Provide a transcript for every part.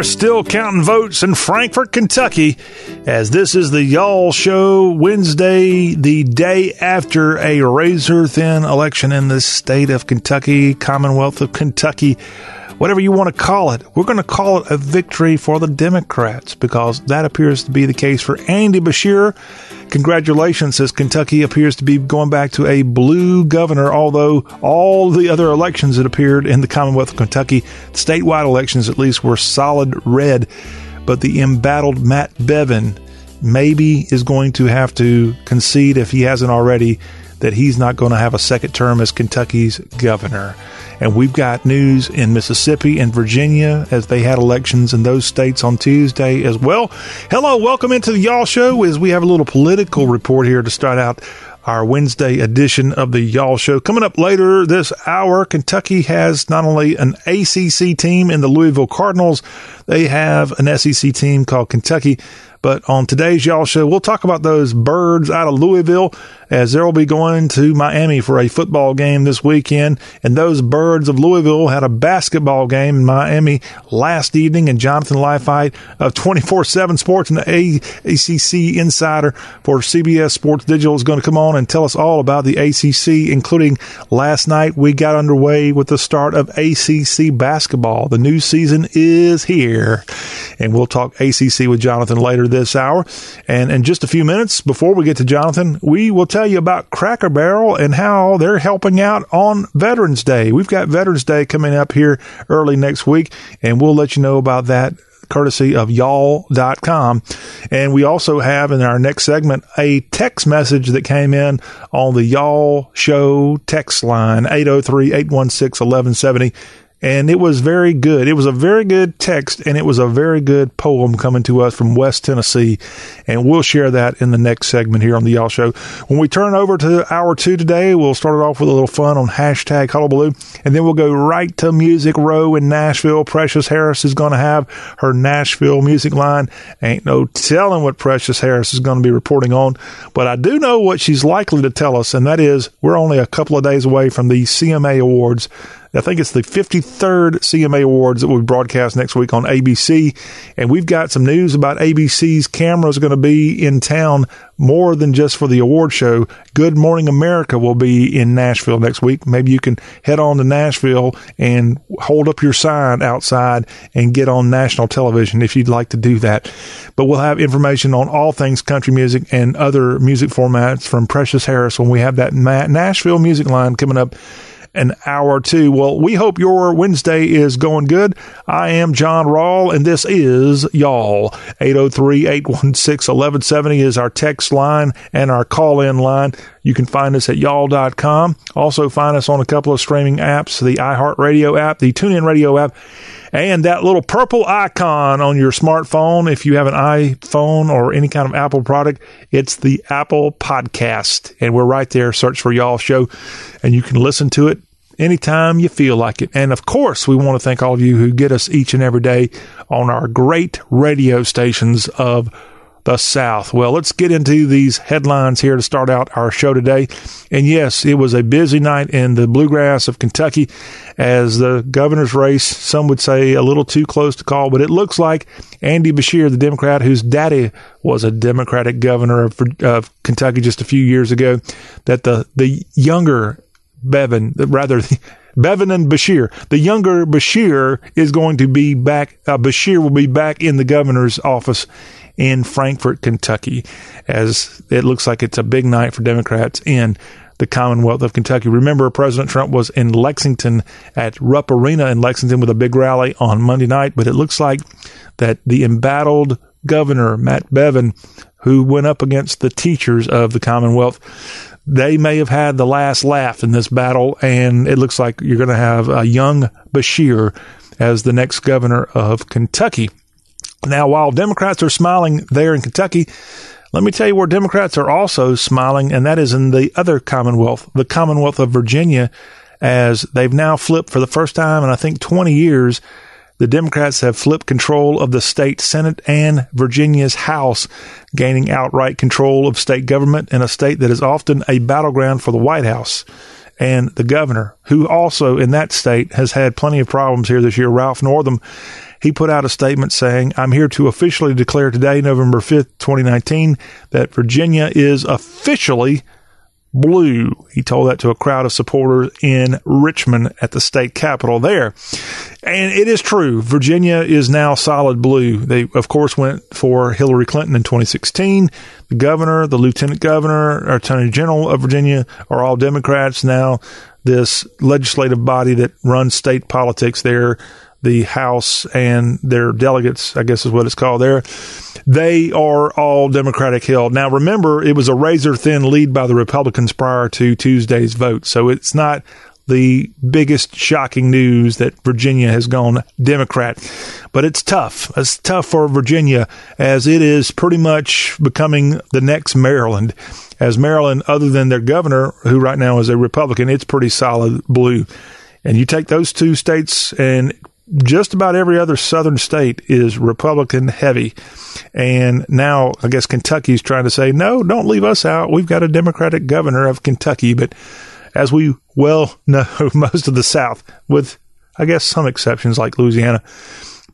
they're still counting votes in Frankfort, Kentucky, as this is the Y'all Show Wednesday, the day after a razor thin election in the state of Kentucky, Commonwealth of Kentucky whatever you want to call it. We're going to call it a victory for the Democrats because that appears to be the case for Andy Beshear. Congratulations, as Kentucky appears to be going back to a blue governor, although all the other elections that appeared in the Commonwealth of Kentucky, statewide elections at least, were solid red. But the embattled Matt Bevin maybe is going to have to concede, if he hasn't already, that he's not going to have a second term as Kentucky's governor. And we've got news in Mississippi and Virginia as they had elections in those states on Tuesday as well. Hello, welcome into the Y'all Show as we have a little political report here to start out our Wednesday edition of the Y'all Show. Coming up later this hour, Kentucky has not only an ACC team in the Louisville Cardinals, they have an SEC team called Kentucky but on today's Y'all Show, we'll talk about those birds out of Louisville as they'll be going to Miami for a football game this weekend. And those birds of Louisville had a basketball game in Miami last evening. And Jonathan Leifheit of 24 7 Sports and the ACC Insider for CBS Sports Digital is going to come on and tell us all about the ACC, including last night we got underway with the start of ACC basketball. The new season is here. And we'll talk ACC with Jonathan later this hour. And in just a few minutes before we get to Jonathan, we will tell you about Cracker Barrel and how they're helping out on Veterans Day. We've got Veterans Day coming up here early next week, and we'll let you know about that courtesy of y'all.com. And we also have in our next segment a text message that came in on the Y'all Show text line 803 816 1170 and it was very good. It was a very good text and it was a very good poem coming to us from West Tennessee. And we'll share that in the next segment here on the Y'all Show. When we turn over to hour two today, we'll start it off with a little fun on hashtag Hullabaloo, and then we'll go right to Music Row in Nashville. Precious Harris is going to have her Nashville music line. Ain't no telling what Precious Harris is going to be reporting on, but I do know what she's likely to tell us, and that is we're only a couple of days away from the CMA Awards I think it's the 53rd CMA Awards that will broadcast next week on ABC. And we've got some news about ABC's cameras going to be in town more than just for the award show. Good Morning America will be in Nashville next week. Maybe you can head on to Nashville and hold up your sign outside and get on national television if you'd like to do that. But we'll have information on all things country music and other music formats from Precious Harris when we have that Nashville music line coming up an hour two. Well, we hope your Wednesday is going good. I am John Rawl, and this is Y'all. 803 816 1170 is our text line and our call in line. You can find us at y'all.com. Also, find us on a couple of streaming apps the iHeartRadio app, the TuneIn Radio app, and that little purple icon on your smartphone. If you have an iPhone or any kind of Apple product, it's the Apple Podcast. And we're right there. Search for Y'all Show, and you can listen to it anytime you feel like it. And of course, we want to thank all of you who get us each and every day on our great radio stations of the South. Well, let's get into these headlines here to start out our show today. And yes, it was a busy night in the bluegrass of Kentucky as the governor's race, some would say a little too close to call, but it looks like Andy Beshear, the Democrat whose daddy was a Democratic governor of, of Kentucky just a few years ago, that the, the younger Bevin, rather, Bevin and Beshear. The younger Beshear is going to be back. Uh, Beshear will be back in the governor's office in Frankfort, Kentucky, as it looks like it's a big night for Democrats in the Commonwealth of Kentucky. Remember, President Trump was in Lexington at Rupp Arena in Lexington with a big rally on Monday night, but it looks like that the embattled governor, Matt Bevin, who went up against the teachers of the Commonwealth, they may have had the last laugh in this battle, and it looks like you're going to have a young Beshear as the next governor of Kentucky. Now, while Democrats are smiling there in Kentucky, let me tell you where Democrats are also smiling, and that is in the other Commonwealth, the Commonwealth of Virginia, as they've now flipped for the first time in I think 20 years. The Democrats have flipped control of the state Senate and Virginia's House, gaining outright control of state government in a state that is often a battleground for the White House and the governor, who also in that state has had plenty of problems here this year. Ralph Northam he put out a statement saying, I'm here to officially declare today, November 5th, 2019, that Virginia is officially blue. He told that to a crowd of supporters in Richmond at the state capitol there. And it is true. Virginia is now solid blue. They, of course, went for Hillary Clinton in 2016. The governor, the lieutenant governor, attorney general of Virginia are all Democrats. Now, this legislative body that runs state politics there, the House and their delegates, I guess is what it's called there, they are all Democratic held. Now, remember, it was a razor thin lead by the Republicans prior to Tuesday's vote. So it's not the biggest shocking news that Virginia has gone Democrat. But it's tough. It's tough for Virginia as it is pretty much becoming the next Maryland. As Maryland, other than their governor, who right now is a Republican, it's pretty solid blue. And you take those two states and just about every other southern state is Republican heavy. And now I guess Kentucky's trying to say, no, don't leave us out. We've got a Democratic governor of Kentucky. But as we well know, most of the South, with I guess some exceptions like Louisiana,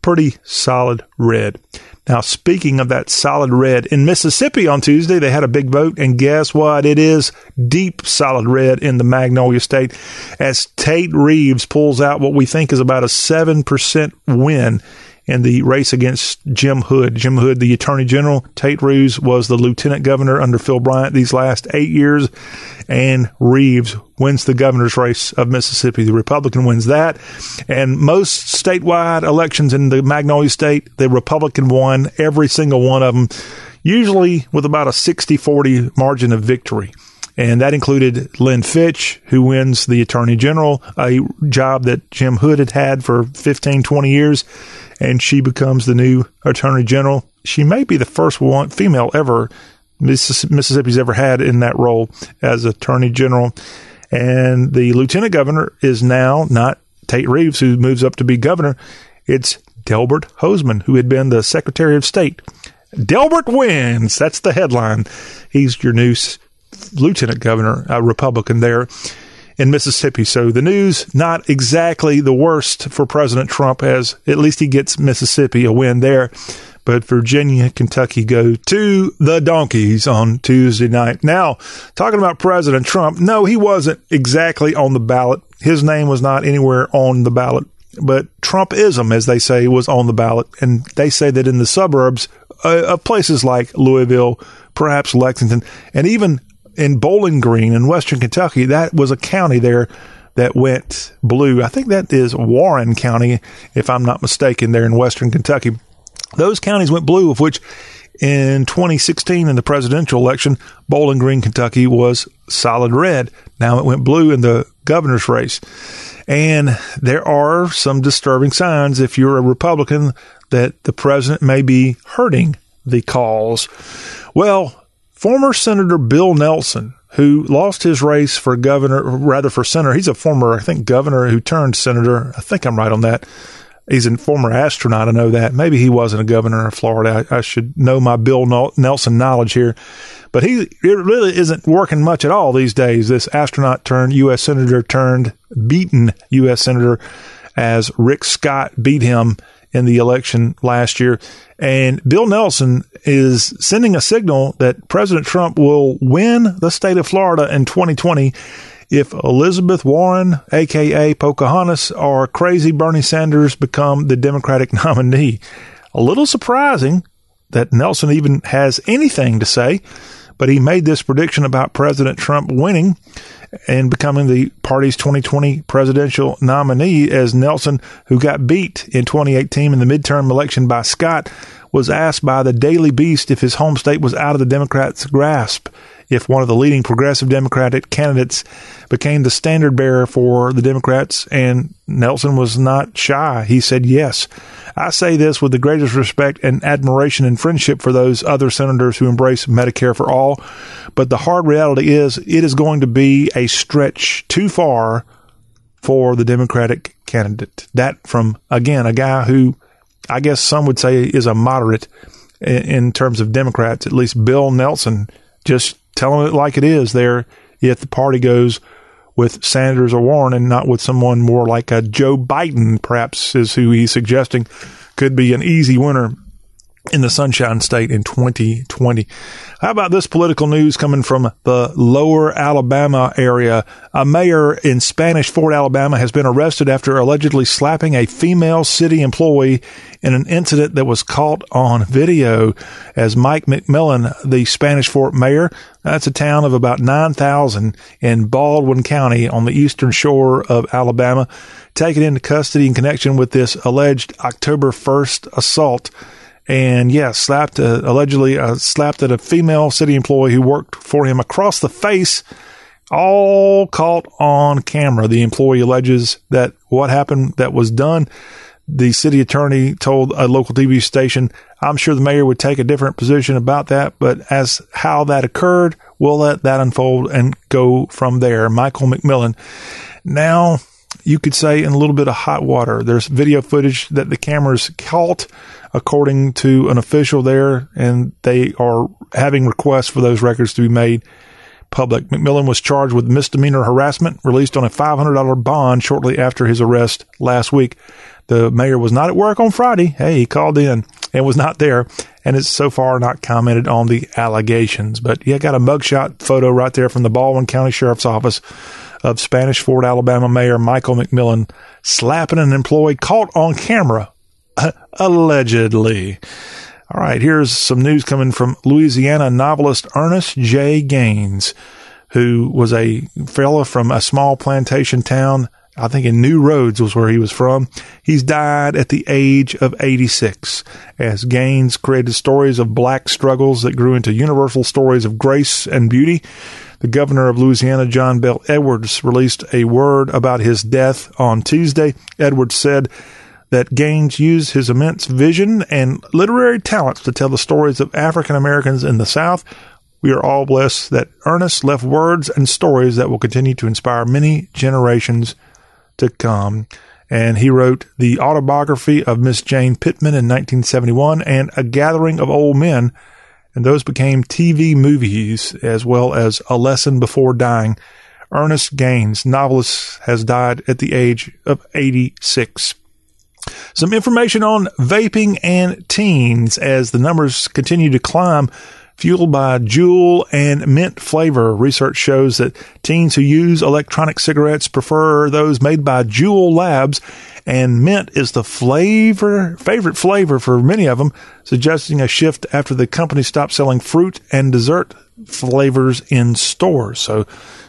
pretty solid red. Now, speaking of that solid red, in Mississippi on Tuesday, they had a big vote, and guess what? It is deep solid red in the Magnolia State as Tate Reeves pulls out what we think is about a 7% win in the race against Jim Hood. Jim Hood, the Attorney General. Tate Reeves was the Lieutenant Governor under Phil Bryant these last eight years. And Reeves wins the governor's race of Mississippi. The Republican wins that. And most statewide elections in the Magnolia State, the Republican won every single one of them, usually with about a 60 40 margin of victory and that included Lynn Fitch, who wins the Attorney General, a job that Jim Hood had had for 15, 20 years, and she becomes the new Attorney General. She may be the first one female ever Mississippi's ever had in that role as Attorney General. And the Lieutenant Governor is now not Tate Reeves, who moves up to be governor. It's Delbert Hosemann, who had been the Secretary of State. Delbert wins. That's the headline. He's your new lieutenant governor, a Republican there in Mississippi. So the news, not exactly the worst for President Trump, as at least he gets Mississippi a win there. But Virginia, Kentucky go to the donkeys on Tuesday night. Now, talking about President Trump, no, he wasn't exactly on the ballot. His name was not anywhere on the ballot. But Trumpism, as they say, was on the ballot. And they say that in the suburbs uh, of places like Louisville, perhaps Lexington, and even in Bowling Green in Western Kentucky, that was a county there that went blue. I think that is Warren County, if I'm not mistaken, there in Western Kentucky. Those counties went blue, of which in 2016 in the presidential election, Bowling Green, Kentucky was solid red. Now it went blue in the governor's race. And there are some disturbing signs if you're a Republican that the president may be hurting the cause. Well, Former Senator Bill Nelson, who lost his race for governor, rather for senator, he's a former, I think, governor who turned senator. I think I'm right on that. He's a former astronaut. I know that. Maybe he wasn't a governor of Florida. I, I should know my Bill Nelson knowledge here. But he it really isn't working much at all these days. This astronaut turned U.S. senator turned beaten U.S. senator as Rick Scott beat him in the election last year. And Bill Nelson is sending a signal that President Trump will win the state of Florida in 2020 if Elizabeth Warren, aka Pocahontas, or crazy Bernie Sanders become the Democratic nominee. A little surprising that Nelson even has anything to say, but he made this prediction about President Trump winning and becoming the party's 2020 presidential nominee as Nelson, who got beat in 2018 in the midterm election by Scott, was asked by the Daily Beast if his home state was out of the Democrats' grasp if one of the leading progressive Democratic candidates became the standard bearer for the Democrats, and Nelson was not shy. He said yes. I say this with the greatest respect and admiration and friendship for those other senators who embrace Medicare for all. But the hard reality is it is going to be a stretch too far for the Democratic candidate. That from, again, a guy who I guess some would say is a moderate in terms of Democrats, at least Bill Nelson, just telling it like it is there. If the party goes with Sanders or Warren and not with someone more like a Joe Biden, perhaps, is who he's suggesting could be an easy winner in the Sunshine State in 2020. How about this political news coming from the lower Alabama area? A mayor in Spanish Fort, Alabama has been arrested after allegedly slapping a female city employee in an incident that was caught on video. As Mike McMillan, the Spanish Fort mayor, that's a town of about 9,000 in Baldwin County on the eastern shore of Alabama, taken into custody in connection with this alleged October 1st assault and yeah, slapped allegedly uh, slapped at a female city employee who worked for him across the face, all caught on camera. The employee alleges that what happened that was done. The city attorney told a local TV station, "I'm sure the mayor would take a different position about that, but as how that occurred, we'll let that unfold and go from there." Michael McMillan. Now, you could say in a little bit of hot water. There's video footage that the cameras caught according to an official there, and they are having requests for those records to be made public. McMillan was charged with misdemeanor harassment, released on a $500 bond shortly after his arrest last week. The mayor was not at work on Friday. Hey, he called in and was not there, and it's so far not commented on the allegations. But yeah, got a mugshot photo right there from the Baldwin County Sheriff's Office of Spanish Fort, Alabama Mayor Michael McMillan slapping an employee caught on camera allegedly. All right, here's some news coming from Louisiana novelist Ernest J. Gaines, who was a fellow from a small plantation town. I think in New Roads was where he was from. He's died at the age of 86 as Gaines created stories of black struggles that grew into universal stories of grace and beauty. The governor of Louisiana, John Bel Edwards, released a word about his death on Tuesday. Edwards said, that Gaines used his immense vision and literary talents to tell the stories of African Americans in the South. We are all blessed that Ernest left words and stories that will continue to inspire many generations to come. And he wrote the autobiography of Miss Jane Pittman in 1971 and A Gathering of Old Men. And those became TV movies as well as A Lesson Before Dying. Ernest Gaines, novelist, has died at the age of 86. Some information on vaping and teens as the numbers continue to climb, fueled by Juul and mint flavor. Research shows that teens who use electronic cigarettes prefer those made by Juul Labs, and mint is the flavor favorite flavor for many of them, suggesting a shift after the company stopped selling fruit and dessert flavors in stores. So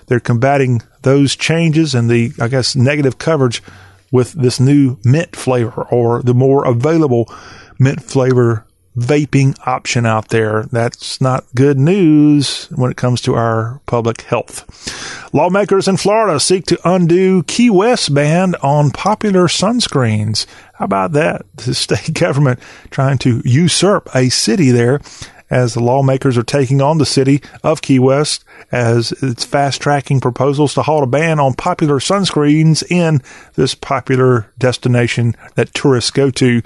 they're combating those changes and the I guess negative coverage with this new mint flavor or the more available mint flavor vaping option out there. That's not good news when it comes to our public health. Lawmakers in Florida seek to undo Key West ban on popular sunscreens. How about that? The state government trying to usurp a city there as the lawmakers are taking on the city of Key West as it's fast tracking proposals to halt a ban on popular sunscreens in this popular destination that tourists go to.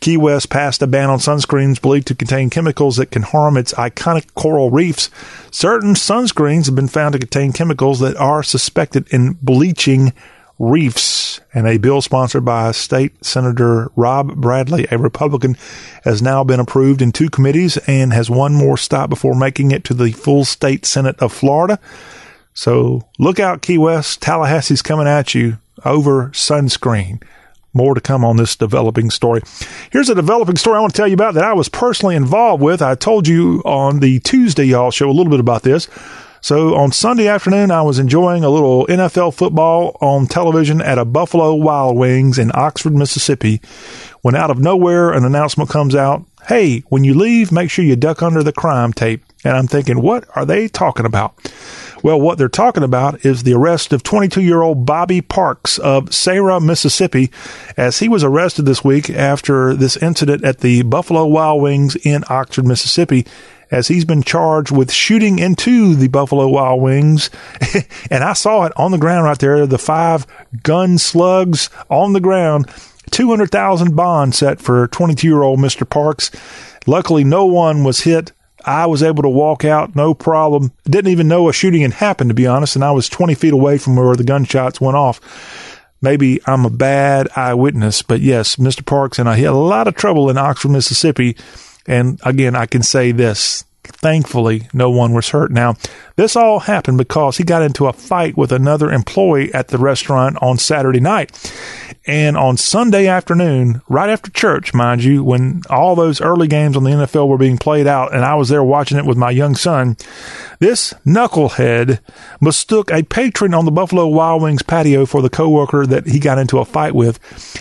Key West passed a ban on sunscreens believed to contain chemicals that can harm its iconic coral reefs. Certain sunscreens have been found to contain chemicals that are suspected in bleaching reefs. And a bill sponsored by State Senator Rob Bradley, a Republican, has now been approved in two committees and has one more stop before making it to the full state Senate of Florida. So look out, Key West. Tallahassee's coming at you over sunscreen. More to come on this developing story. Here's a developing story I want to tell you about that I was personally involved with. I told you on the Tuesday y'all show a little bit about this. So on Sunday afternoon, I was enjoying a little NFL football on television at a Buffalo Wild Wings in Oxford, Mississippi, when out of nowhere an announcement comes out, Hey, when you leave, make sure you duck under the crime tape. And I'm thinking, what are they talking about? Well, what they're talking about is the arrest of 22 year old Bobby Parks of Sarah, Mississippi, as he was arrested this week after this incident at the Buffalo Wild Wings in Oxford, Mississippi as he's been charged with shooting into the Buffalo Wild Wings. and I saw it on the ground right there, the five gun slugs on the ground. 200,000 bond set for 22 year old Mr. Parks. Luckily, no one was hit. I was able to walk out, no problem. Didn't even know a shooting had happened, to be honest, and I was 20 feet away from where the gunshots went off. maybe I'm a bad eyewitness, but yes, Mr. Parks and I had a lot of trouble in Oxford, Mississippi. And again, I can say this. Thankfully, no one was hurt. Now, this all happened because he got into a fight with another employee at the restaurant on Saturday night. And on Sunday afternoon, right after church, mind you, when all those early games on the NFL were being played out, and I was there watching it with my young son, this knucklehead mistook a patron on the Buffalo Wild Wings patio for the coworker that he got into a fight with.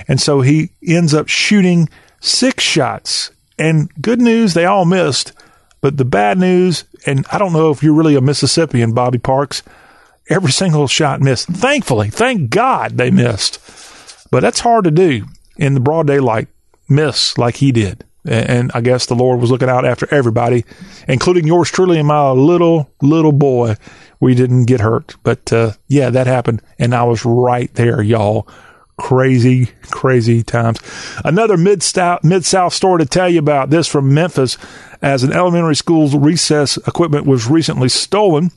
And so he ends up shooting six shots. And good news, they all missed. But the bad news, and I don't know if you're really a Mississippian, Bobby Parks, every single shot missed. Thankfully, thank God they missed. But that's hard to do in the broad daylight, miss like he did. And I guess the Lord was looking out after everybody, including yours truly and my little, little boy. We didn't get hurt. But uh, yeah, that happened. And I was right there, y'all. Crazy, crazy times. Another mid South story to tell you about this from Memphis as an elementary school's recess equipment was recently stolen.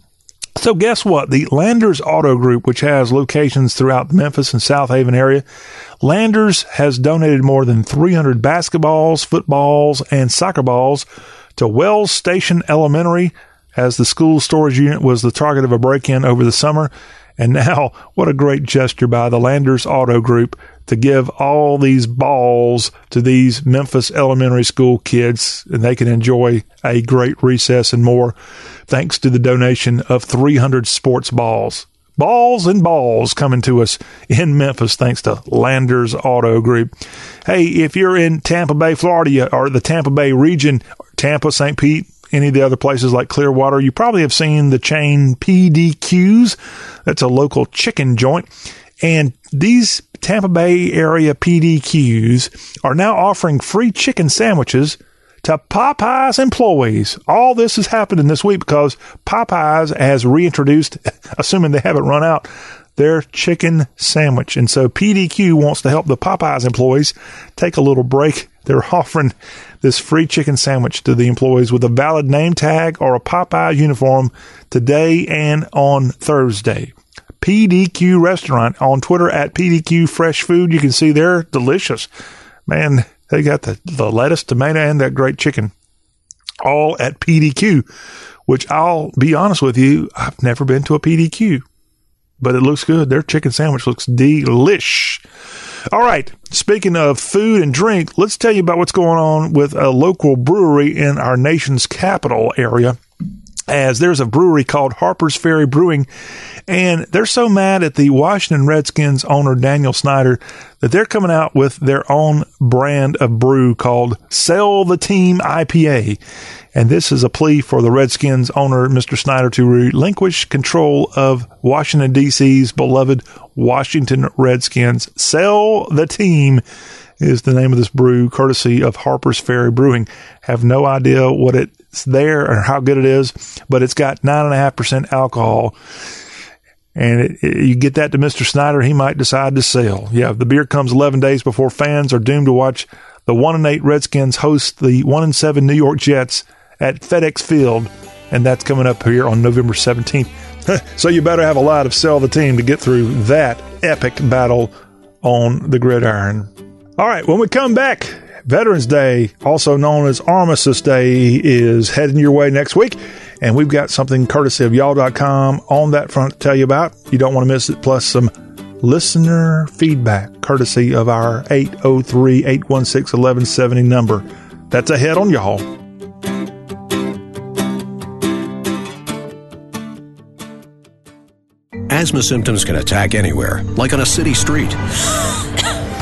So guess what? The Landers Auto Group, which has locations throughout the Memphis and Southaven area, Landers has donated more than 300 basketballs, footballs, and soccer balls to Wells Station Elementary as the school storage unit was the target of a break-in over the summer. And now, what a great gesture by the Landers Auto Group to give all these balls to these Memphis elementary school kids, and they can enjoy a great recess and more thanks to the donation of 300 sports balls. Balls and balls coming to us in Memphis thanks to Landers Auto Group. Hey, if you're in Tampa Bay, Florida, or the Tampa Bay region, Tampa, St. Pete, any of the other places like Clearwater, you probably have seen the chain PDQs. That's a local chicken joint. And these Tampa Bay area PDQs are now offering free chicken sandwiches to Popeyes employees. All this is happening this week because Popeyes has reintroduced, assuming they haven't run out, their chicken sandwich. And so PDQ wants to help the Popeyes employees take a little break. They're offering this free chicken sandwich to the employees with a valid name tag or a Popeye uniform today and on Thursday. PDQ restaurant on Twitter at PDQ Fresh Food. You can see they're delicious. Man, they got the, the lettuce, tomato, and that great chicken all at PDQ, which I'll be honest with you, I've never been to a PDQ, but it looks good. Their chicken sandwich looks delish. All right. Speaking of food and drink, let's tell you about what's going on with a local brewery in our nation's capital area as there's a brewery called Harper's Ferry Brewing, and they're so mad at the Washington Redskins owner Daniel Snyder that they're coming out with their own brand of brew called Sell the Team IPA. And this is a plea for the Redskins owner, Mr. Snyder, to relinquish control of Washington, D.C.'s beloved Washington Redskins. Sell the Team is the name of this brew, courtesy of Harper's Ferry Brewing. Have no idea what it's there or how good it is, but it's got nine and a half percent alcohol. And it, it, you get that to Mr. Snyder, he might decide to sell. Yeah, the beer comes 11 days before fans are doomed to watch the one and eight Redskins host the one and seven New York Jets at FedEx Field, and that's coming up here on November 17th. so you better have a lot of sell the team to get through that epic battle on the gridiron. All right, when we come back, Veterans Day, also known as Armistice Day, is heading your way next week. And we've got something courtesy of y'all.com on that front to tell you about. You don't want to miss it, plus some listener feedback courtesy of our 803 816 1170 number. That's ahead on y'all. Asthma symptoms can attack anywhere, like on a city street.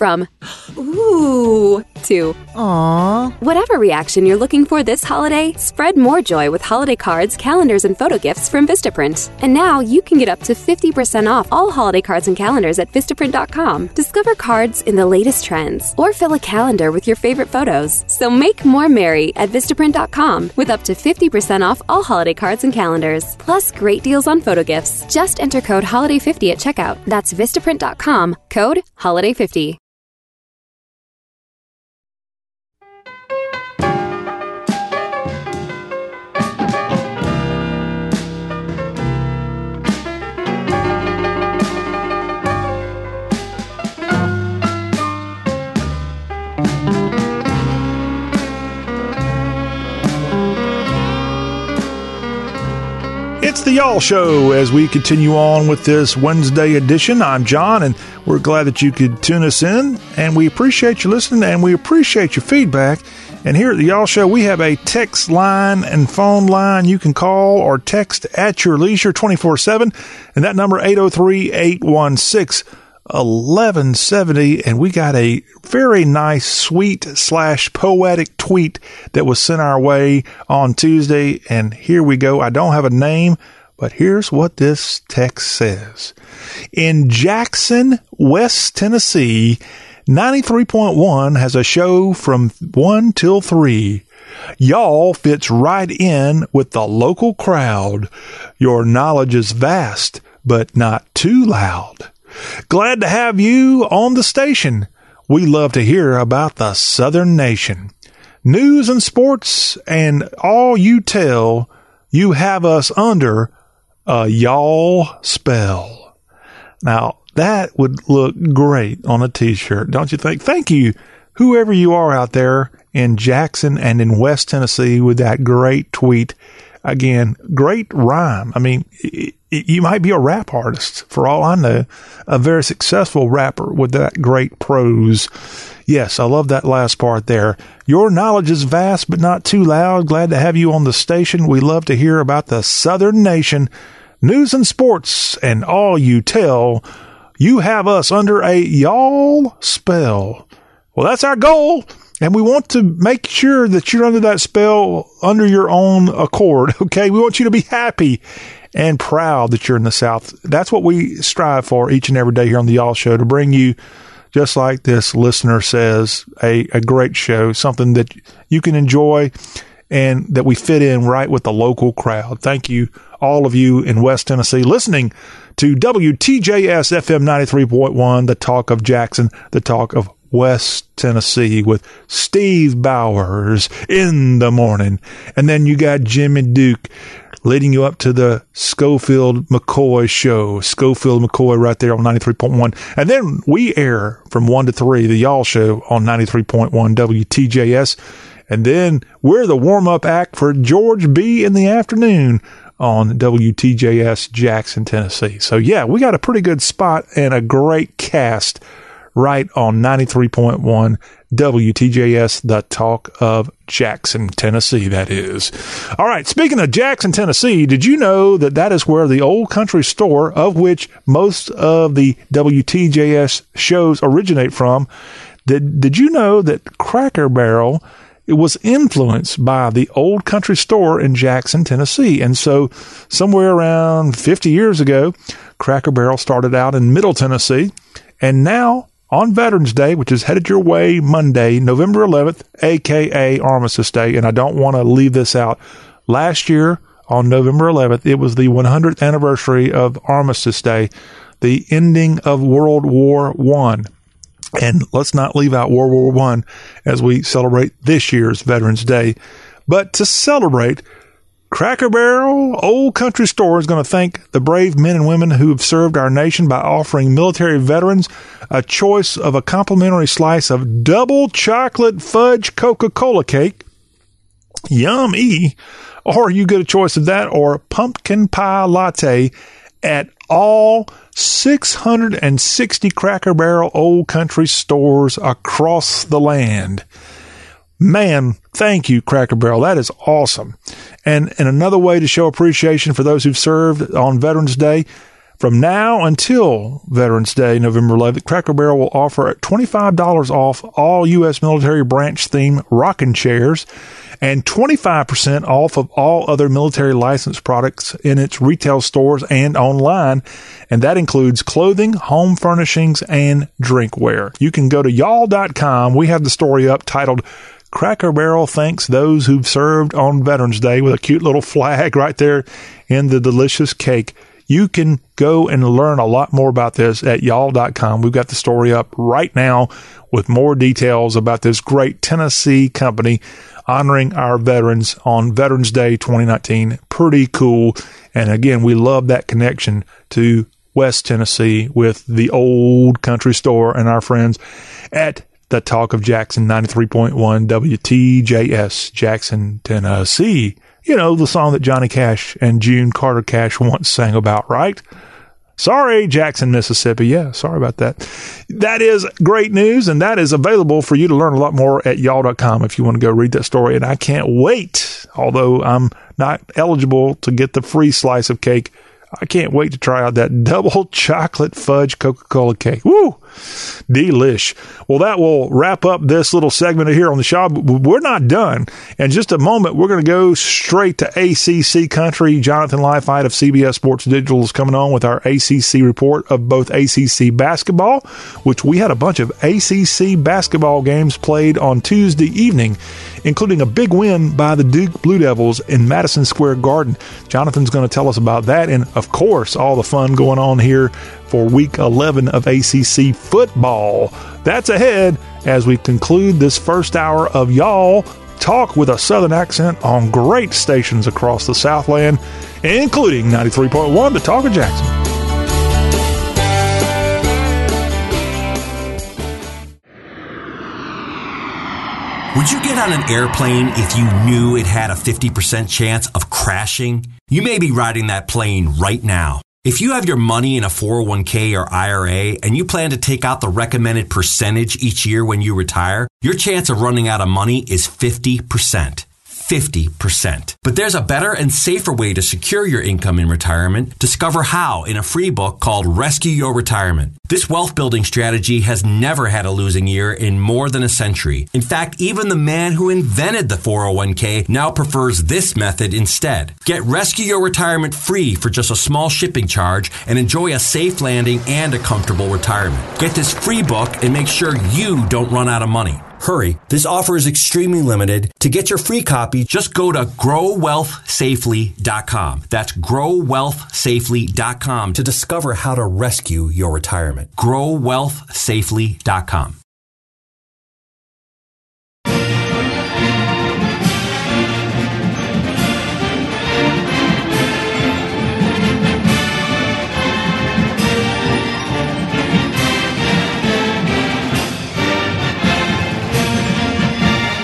From ooh to Aww. Whatever reaction you're looking for this holiday, spread more joy with holiday cards, calendars, and photo gifts from Vistaprint. And now you can get up to 50% off all holiday cards and calendars at Vistaprint.com. Discover cards in the latest trends or fill a calendar with your favorite photos. So make more merry at Vistaprint.com with up to 50% off all holiday cards and calendars. Plus great deals on photo gifts. Just enter code HOLIDAY50 at checkout. That's Vistaprint.com, code HOLIDAY50. It's the Y'all Show as we continue on with this Wednesday edition. I'm John, and we're glad that you could tune us in, and we appreciate you listening, and we appreciate your feedback. And here at the Y'all Show, we have a text line and phone line you can call or text at your leisure 24 7, and that number 803 816 1170 and we got a very nice sweet slash poetic tweet that was sent our way on tuesday and here we go i don't have a name but here's what this text says in jackson west tennessee 93.1 has a show from 1 till 3 Y'all fits right in with the local crowd. Your knowledge is vast, but not too loud. Glad to have you on the station. We love to hear about the Southern Nation. News and sports and all you tell, you have us under a y'all spell. Now, that would look great on a t shirt, don't you think? Thank you, whoever you are out there in Jackson and in West Tennessee, with that great tweet. Again, great rhyme. I mean, it, it, you might be a rap artist for all I know, a very successful rapper with that great prose. Yes, I love that last part there. Your knowledge is vast, but not too loud. Glad to have you on the station. We love to hear about the Southern Nation, news and sports, and all you tell. You have us under a y'all spell. Well, that's our goal. And we want to make sure that you're under that spell under your own accord. Okay. We want you to be happy and proud that you're in the South. That's what we strive for each and every day here on the Y'all Show to bring you, just like this listener says, a, a great show, something that you can enjoy and that we fit in right with the local crowd. Thank you, all of you in West Tennessee, listening to WTJS FM 93.1, the talk of Jackson, the talk of West Tennessee with Steve Bowers in the morning. And then you got Jimmy Duke leading you up to the Schofield McCoy show. Schofield McCoy right there on 93.1. And then we air from 1 to 3, the Y'all show on 93.1 WTJS. And then we're the warm up act for George B in the afternoon on WTJS Jackson, Tennessee. So yeah, we got a pretty good spot and a great cast right on 93.1 WTJS, the talk of Jackson, Tennessee, that is. All right, speaking of Jackson, Tennessee, did you know that that is where the old country store, of which most of the WTJS shows originate from, did, did you know that Cracker Barrel it was influenced by the old country store in Jackson, Tennessee. And so somewhere around 50 years ago, Cracker Barrel started out in Middle Tennessee. And now on Veterans Day, which is headed your way Monday, November 11th, aka Armistice Day. And I don't want to leave this out. Last year on November 11th, it was the 100th anniversary of Armistice Day, the ending of World War One. And let's not leave out World War One as we celebrate this year's Veterans Day. But to celebrate, Cracker Barrel Old Country Store is going to thank the brave men and women who have served our nation by offering military veterans a choice of a complimentary slice of double chocolate fudge Coca Cola cake. Yummy. Or you get a choice of that or pumpkin pie latte at all 660 Cracker Barrel Old Country stores across the land. Man, thank you, Cracker Barrel. That is awesome. And, and another way to show appreciation for those who've served on Veterans Day, From now until Veterans Day, November 11th, Cracker Barrel will offer $25 off all U.S. military branch theme rocking chairs and 25% off of all other military licensed products in its retail stores and online. And that includes clothing, home furnishings, and drinkware. You can go to y'all.com. We have the story up titled Cracker Barrel thanks those who've served on Veterans Day with a cute little flag right there in the delicious cake. You can go and learn a lot more about this at y'all.com. We've got the story up right now with more details about this great Tennessee company honoring our veterans on Veterans Day 2019. Pretty cool. And again, we love that connection to West Tennessee with the old country store and our friends at the Talk of Jackson 93.1 WTJS, Jackson, Tennessee. You know, the song that Johnny Cash and June Carter Cash once sang about, right? Sorry, Jackson, Mississippi. Yeah, sorry about that. That is great news, and that is available for you to learn a lot more at y'all.com if you want to go read that story. And I can't wait, although I'm not eligible to get the free slice of cake I can't wait to try out that double chocolate fudge Coca Cola cake. Woo! Delish. Well, that will wrap up this little segment here on the show. We're not done. In just a moment, we're going to go straight to ACC country. Jonathan Leifheit of CBS Sports Digital is coming on with our ACC report of both ACC basketball, which we had a bunch of ACC basketball games played on Tuesday evening including a big win by the Duke Blue Devils in Madison Square Garden. Jonathan's going to tell us about that, and of course, all the fun going on here for week 11 of ACC football. That's ahead as we conclude this first hour of Y'all Talk with a Southern accent on great stations across the Southland, including 93.1 The Talk of Jackson. Would you get on an airplane if you knew it had a 50% chance of crashing? You may be riding that plane right now. If you have your money in a 401k or IRA and you plan to take out the recommended percentage each year when you retire, your chance of running out of money is 50%. 50%. But there's a better and safer way to secure your income in retirement. Discover how in a free book called Rescue Your Retirement. This wealth building strategy has never had a losing year in more than a century. In fact, even the man who invented the 401k now prefers this method instead. Get Rescue Your Retirement free for just a small shipping charge and enjoy a safe landing and a comfortable retirement. Get this free book and make sure you don't run out of money. Hurry, this offer is extremely limited. To get your free copy, just go to growwealthsafely.com. That's growwealthsafely.com to discover how to rescue your retirement. growwealthsafely.com.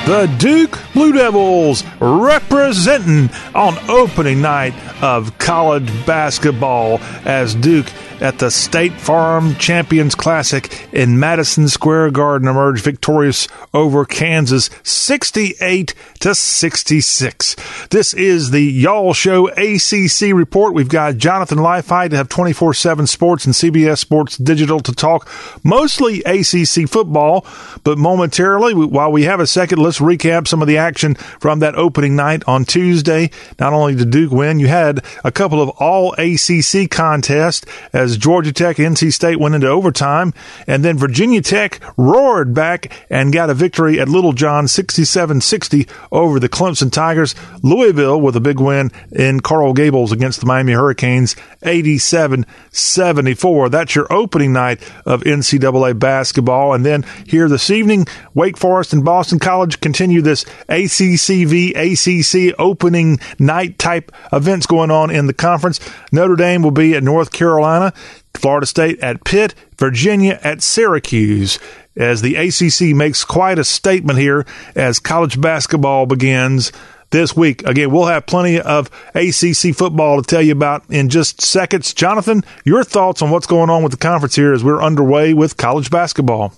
the Duke Blue Devils representing on opening night of college basketball as Duke at the State Farm Champions Classic in Madison Square Garden emerged victorious over Kansas 68 to 66. This is the Y'all Show ACC report. We've got Jonathan Leifheit to have 24-7 sports and CBS Sports Digital to talk mostly ACC football, but momentarily, while we have a second, let's recap some of the action from that opening night on Tuesday. Not only did Duke win, you had a couple of all ACC contests as Georgia Tech, NC State went into overtime, and then Virginia Tech roared back and got a victory at Littlejohn 67-60 over the Clemson Tigers. Louisville with a big win in Coral Gables against the Miami Hurricanes 87-74. That's your opening night of NCAA basketball. And then here this evening, Wake Forest and Boston College continue this ACCV ACC opening night type events going on in the conference. Notre Dame will be at North Carolina. Florida State at Pitt, Virginia at Syracuse. As the ACC makes quite a statement here as college basketball begins this week. Again, we'll have plenty of ACC football to tell you about in just seconds. Jonathan, your thoughts on what's going on with the conference here as we're underway with college basketball?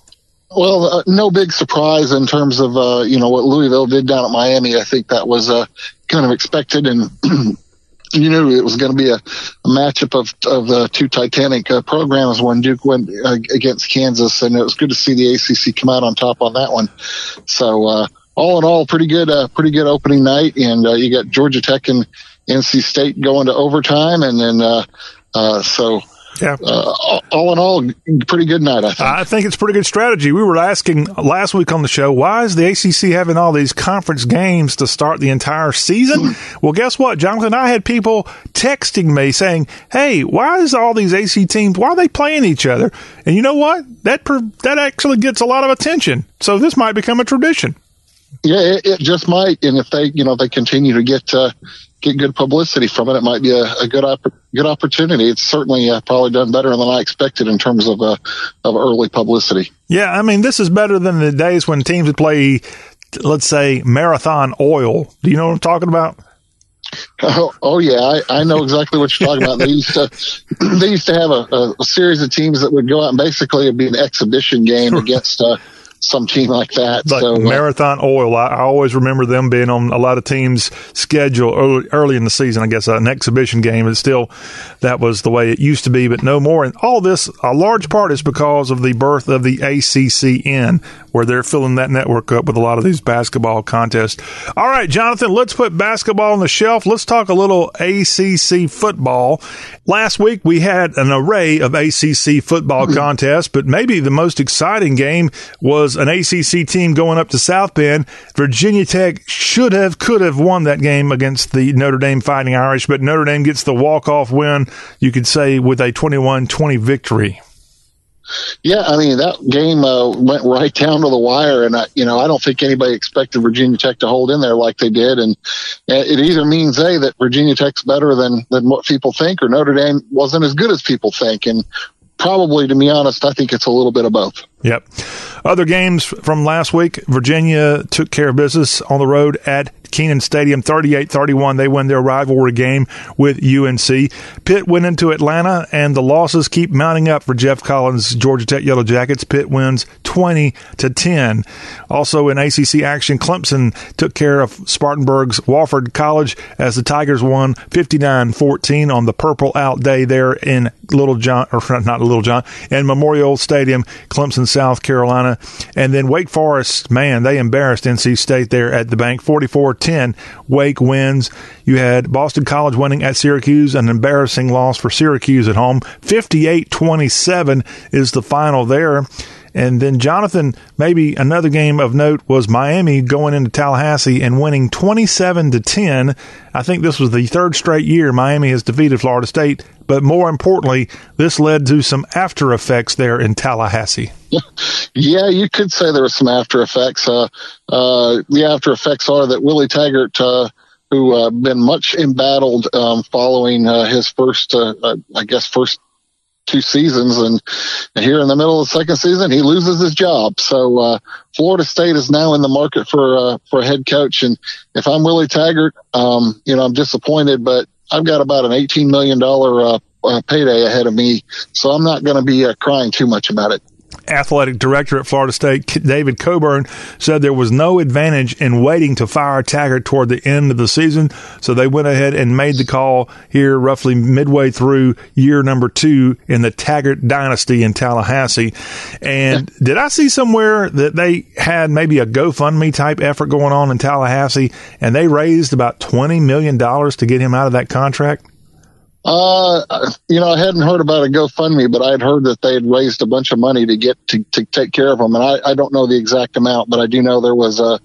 Well, uh, no big surprise in terms of uh, you know what Louisville did down at Miami. I think that was uh, kind of expected and you knew it was going to be a, a matchup of of the two Titanic uh, programs when Duke went uh, against Kansas, and it was good to see the ACC come out on top on that one. So uh, all in all, pretty good, uh, pretty good opening night, and you got Georgia Tech and NC State going to overtime, and then uh, uh, so yeah. Uh, all in all, pretty good night, I think. I think it's pretty good strategy. We were asking last week on the show, why is the ACC having all these conference games to start the entire season? well, guess what, Jonathan? I had people texting me saying, hey, why is all these AC teams, why are they playing each other? And you know what? That, that actually gets a lot of attention. So this might become a tradition. Yeah, it, it just might. And if they, you know, they continue to get, uh, get good publicity from it, it might be a, a good op- good opportunity. It's certainly uh, probably done better than I expected in terms of uh, of early publicity. Yeah, I mean, this is better than the days when teams would play, let's say, marathon oil. Do you know what I'm talking about? Oh, oh yeah, I, I know exactly what you're talking about. They used to they used to have a, a, series of teams that would go out and basically it'd be an exhibition game against. Uh, some team like that. Like so, uh, Marathon Oil, I, I, always remember them being on a lot of teams' schedule early, early in the season. I guess an exhibition game, and still that was the way it used to be, but no more. And all this, a large part, is because of the birth of the ACCN, where they're filling that network up with a lot of these basketball contests. All right, Jonathan, let's put basketball on the shelf. Let's talk a little ACC football. Last week we had an array of ACC football hmm. contests, but maybe the most exciting game was an ACC team going up to South Bend. Virginia Tech should have, could have won that game against the Notre Dame Fighting Irish, but Notre Dame gets the walk-off win, you could say, with a 21-20 victory. Yeah, I mean that game uh, went right down to the wire, and I, you know I don't think anybody expected Virginia Tech to hold in there like they did, and it either means a that Virginia Tech's better than than what people think, or Notre Dame wasn't as good as people think, and probably, to be honest, I think it's a little bit of both. Yep. Other games from last week, Virginia took care of business on the road at Kenan Stadium 38 31. They win their rivalry game with UNC. Pitt went into Atlanta, and the losses keep mounting up for Geoff Collins' Georgia Tech Yellow Jackets. Pitt wins 20 to 10. Also in ACC action, Clemson took care of Spartanburg's Wofford College as the Tigers won 59 14 on the Purple Out Day there in Littlejohn, or not Littlejohn, in Memorial Stadium, Clemson, South Carolina. And then Wake Forest, man, they embarrassed NC State there at the bank 44 10. Wake wins. You had Boston College winning at Syracuse, an embarrassing loss for Syracuse at home. 58 27 is the final there. And then Jonathan, maybe another game of note was Miami going into Tallahassee and winning 27 to 10. I think this was the third straight year Miami has defeated Florida State, but more importantly, this led to some after effects there in Tallahassee. Yeah, you could say there were some after effects. Uh, uh, the after effects are that Willie Taggart, uh, who uh, been much embattled um, following uh, his first, uh, uh, I guess, first two seasons, and, here in the middle of the second season, he loses his job. So uh, Florida State is now in the market for uh, for a head coach, and if I'm Willie Taggart, um, you know, I'm disappointed, but I've got about an $18 million uh, uh, payday ahead of me, so I'm not going to be uh, crying too much about it athletic director at Florida State, David Coburn, said there was no advantage in waiting to fire Taggart toward the end of the season. So they went ahead and made the call here roughly midway through year number two in the Taggart dynasty in Tallahassee. And did I see somewhere that they had maybe a GoFundMe type effort going on in Tallahassee and they raised about $20 million to get him out of that contract? Uh, you know, I hadn't heard about a GoFundMe, but I had heard that they had raised a bunch of money to get to, to take care of them. And I, I don't know the exact amount, but I do know there was a,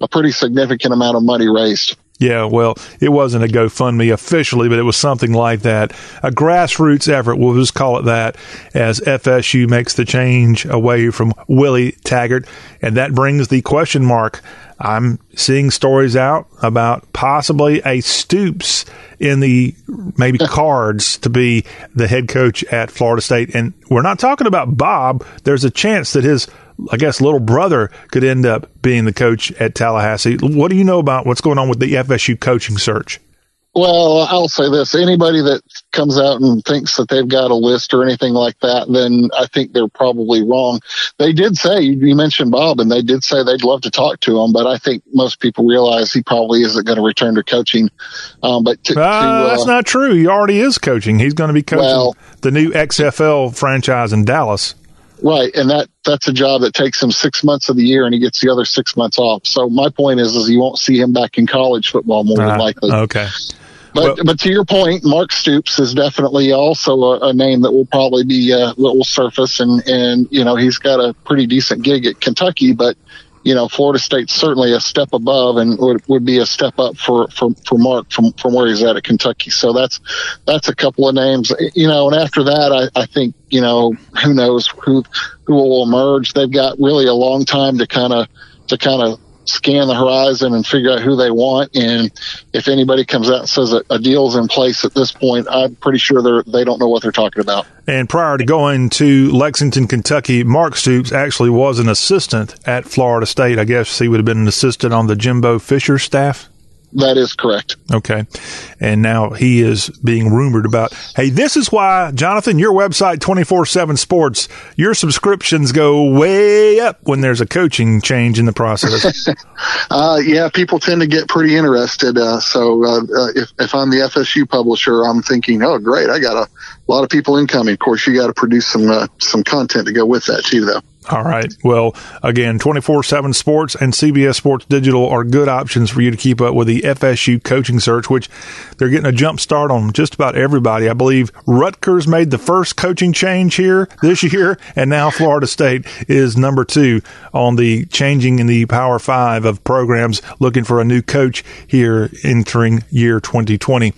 a pretty significant amount of money raised. Yeah, well, it wasn't a GoFundMe officially, but it was something like that. A grassroots effort, we'll just call it that, as FSU makes the change away from Willie Taggart. And that brings the question mark. I'm seeing stories out about possibly a Stoops in the maybe cards to be the head coach at Florida State. And we're not talking about Bob. There's a chance that his I guess little brother could end up being the coach at Tallahassee. What do you know about what's going on with the FSU coaching search? Well, I'll say this: anybody that comes out and thinks that they've got a list or anything like that, then I think they're probably wrong. They did say you mentioned Bob, and they did say they'd love to talk to him, but I think most people realize he probably isn't going to return to coaching. Um, but to, uh, to, uh, that's not true. He already is coaching. He's going to be coaching Well- the new XFL franchise in Dallas. Right, and that that's a job that takes him six months of the year, and he gets the other six months off. So my point is, is you won't see him back in college football more Ah, than likely. okay. But Well- but to your point, Mark Stoops is definitely also a, a name that will probably be uh, that will surface, and and you know he's got a pretty decent gig at Kentucky, but you know Florida State's certainly a step above, and would, would be a step up for, for for Mark from from where he's at at Kentucky. So that's that's a couple of names, you know, and after that, I, I think you know who knows who who will emerge. They've got really a long time to kind of to kind of scan the horizon and figure out who they want. And if anybody comes out and says a, a deal's in place at this point, I'm pretty sure they're they don't know what they're talking about. And prior to going to Lexington, Kentucky, Mark Stoops actually was an assistant at Florida State. I guess he would have been an assistant on the Jimbo Fisher staff. That is correct. Okay. And now he is being rumored about. Hey, this is why, Jonathan, your website, 24 7 Sports, your subscriptions go way up when there's a coaching change in the process. Uh, yeah, people tend to get pretty interested. Uh, so uh, uh, if, if I'm the FSU publisher, I'm thinking, oh, great, I got a lot of people incoming. Of course, you got to produce some uh, some content to go with that too, though. All right. Well, again, 24 7 Sports and CBS Sports Digital are good options for you to keep up with the FSU coaching search, which they're getting a jump start on just about everybody. I believe Rutgers made the first coaching change here this year, and now Florida State is number two on the changing in the Power Five of programs looking for a new coach here entering year 2020.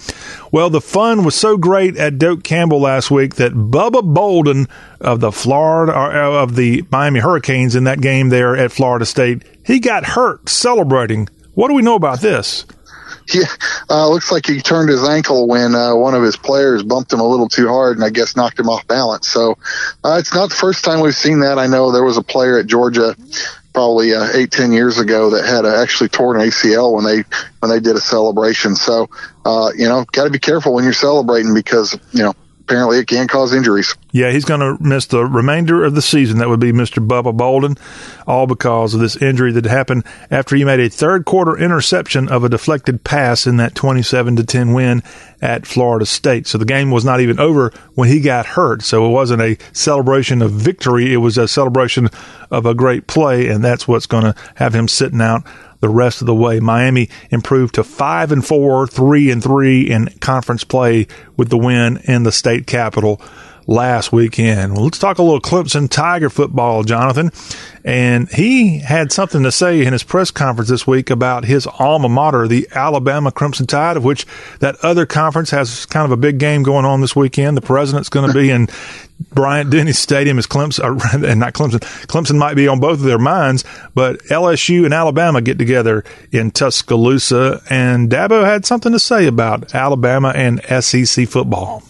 Well, the fun was so great at Doak Campbell last week that Bubba Bolden of the Florida or uh, of the Miami Hurricanes in that game there at Florida State, he got hurt celebrating. What do we know about this? Yeah, uh, looks like he turned his ankle when uh, one of his players bumped him a little too hard and I guess knocked him off balance. So uh, it's not the first time we've seen that. I know there was a player at Georgia probably uh, eight ten years ago that had actually torn ACL when they when they did a celebration. So uh, you know, got to be careful when you're celebrating because you know apparently it can cause injuries. Yeah, he's going to miss the remainder of the season. That would be Mr. Bubba Bolden, all because of this injury that happened after he made a third quarter interception of a deflected pass in that 27 to 10 win at Florida State. So the game was not even over when he got hurt. So it wasn't a celebration of victory. It was a celebration of a great play. And that's what's going to have him sitting out the rest of the way. Miami improved to five and four, three and three in conference play with the win in the state capital last weekend. Well, let's talk a little Clemson Tiger football, Jonathan. And he had something to say in his press conference this week about his alma mater, the Alabama Crimson Tide, of which that other conference has kind of a big game going on this weekend. The president's going to be in Bryant Denny Stadium as Clemson, and not Clemson. Clemson might be on both of their minds, but LSU and Alabama get together in Tuscaloosa, and Dabo had something to say about Alabama and SEC football.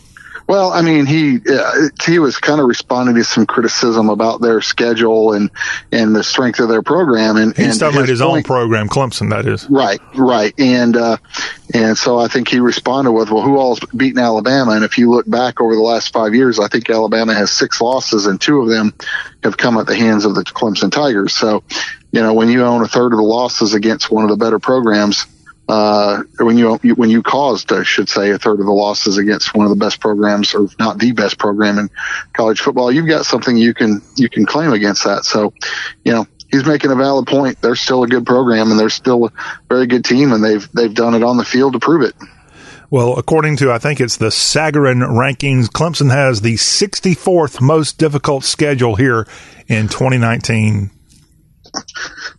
Well, I mean, he uh, he was kind of responding to some criticism about their schedule and and the strength of their program, and He's talking about his own point- program, Clemson, that is. Right, right, and uh, and so I think he responded with, "Well, who all's beaten Alabama?" And if you look back over the last five years, I think Alabama has six losses, and two of them have come at the hands of the Clemson Tigers. So, you know, when you own a third of the losses against one of the better programs, uh, when you when you caused, I should say, a third of the losses against one of the best programs, or not the best program in college football, you've got something you can you can claim against that. So, you know, he's making a valid point. They're still a good program, and they're still a very good team, and they've they've done it on the field to prove it. Well, according to, I think it's the Sagarin rankings, Clemson has the 64th most difficult schedule here in 2019.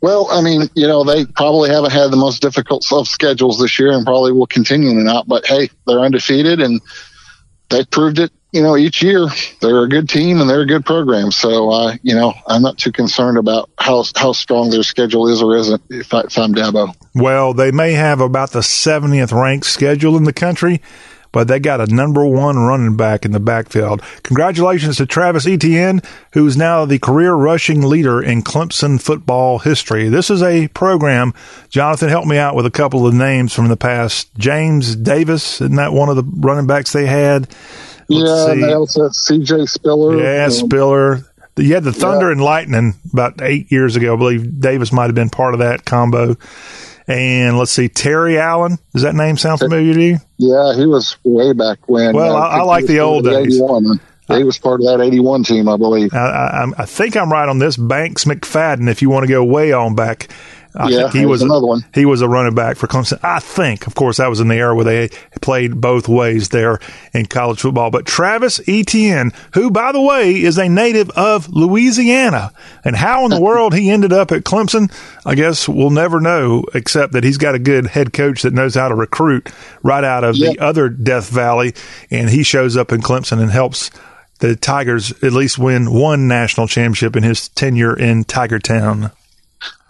Well, I mean, you know, they probably haven't had the most difficult of schedules this year, and probably will continue to not. But hey, they're undefeated, and they proved it. You know, each year they're a good team and they're a good program. So, uh, you know, I'm not too concerned about how how strong their schedule is or isn't. If, I, if I'm Dabo, Well, they may have about the 70th ranked schedule in the country, but they got a number one running back in the backfield. Congratulations to Travis Etienne, who is now the career rushing leader in Clemson football history. This is a program. Jonathan, help me out with a couple of names from the past. James Davis, isn't that one of the running backs they had? Let's yeah, see. they also had C.J. Spiller. Yeah, um, Spiller. You had the Thunder yeah. and Lightning about eight years ago. I believe Davis might have been part of that combo. And let's see, Terry Allen. Does that name sound familiar to you? Yeah, he was way back when. Well, uh, I, I like the old days. He was part of that 81 team, I believe. I, I, I, think I'm right on this. Banks McFadden, if you want to go way on back. I yeah, he was another one. He was a running back for Clemson. I think, of course, that was in the era where they played both ways there in college football. But Travis Etienne, who, by the way, is a native of Louisiana, and how in the world he ended up at Clemson, I guess we'll never know, except that he's got a good head coach that knows how to recruit right out of yep. the other Death Valley, and he shows up in Clemson and helps the Tigers at least win one national championship in his tenure in Tiger Town.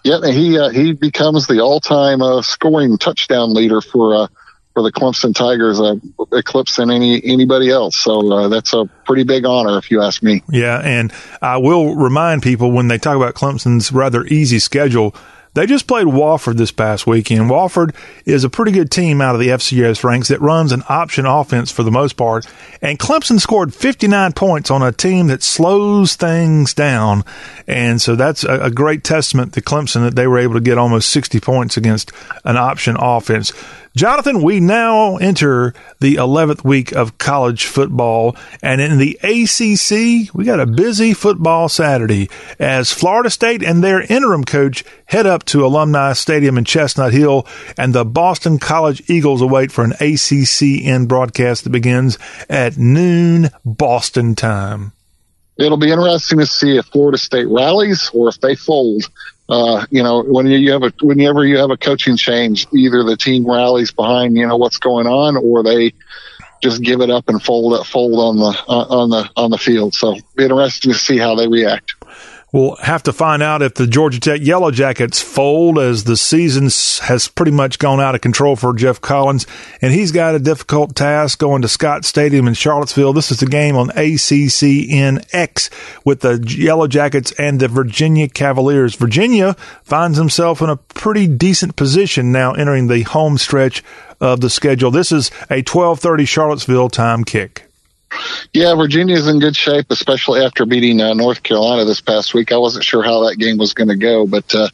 Yeah, he uh, he becomes the all-time uh, scoring touchdown leader for uh, for the Clemson Tigers, uh, eclipsing any anybody else. So uh, that's a pretty big honor, if you ask me. Yeah, and I will remind people when they talk about Clemson's rather easy schedule they just played Wofford this past weekend. Wofford is a pretty good team out of the FCS ranks that runs an option offense for the most part. And Clemson scored 59 points on a team that slows things down. And so that's a, a great testament to Clemson that they were able to get almost 60 points against an option offense. Jonathan, we now enter the 11th week of college football. And in the ACC, we got a busy football Saturday as Florida State and their interim coach head up to Alumni Stadium in Chestnut Hill, and the Boston College Eagles await for an ACCN broadcast that begins at noon Boston time. It'll be interesting to see if Florida State rallies or if they fold uh, you know, when you, you have a whenever you have a coaching change, either the team rallies behind you know what's going on, or they just give it up and fold it, fold on the uh, on the on the field. So, be interesting to see how they react. We'll have to find out if the Georgia Tech Yellow Jackets fold as the season has pretty much gone out of control for Geoff Collins, and he's got a difficult task going to Scott Stadium in Charlottesville. This is a game on ACCNX with the Yellow Jackets and the Virginia Cavaliers. Virginia finds himself in a pretty decent position now entering the home stretch of the schedule. This is a 12:30 Charlottesville time kick. Yeah, Virginia's in good shape, especially after beating uh, North Carolina this past week. I wasn't sure how that game was going to go, but uh,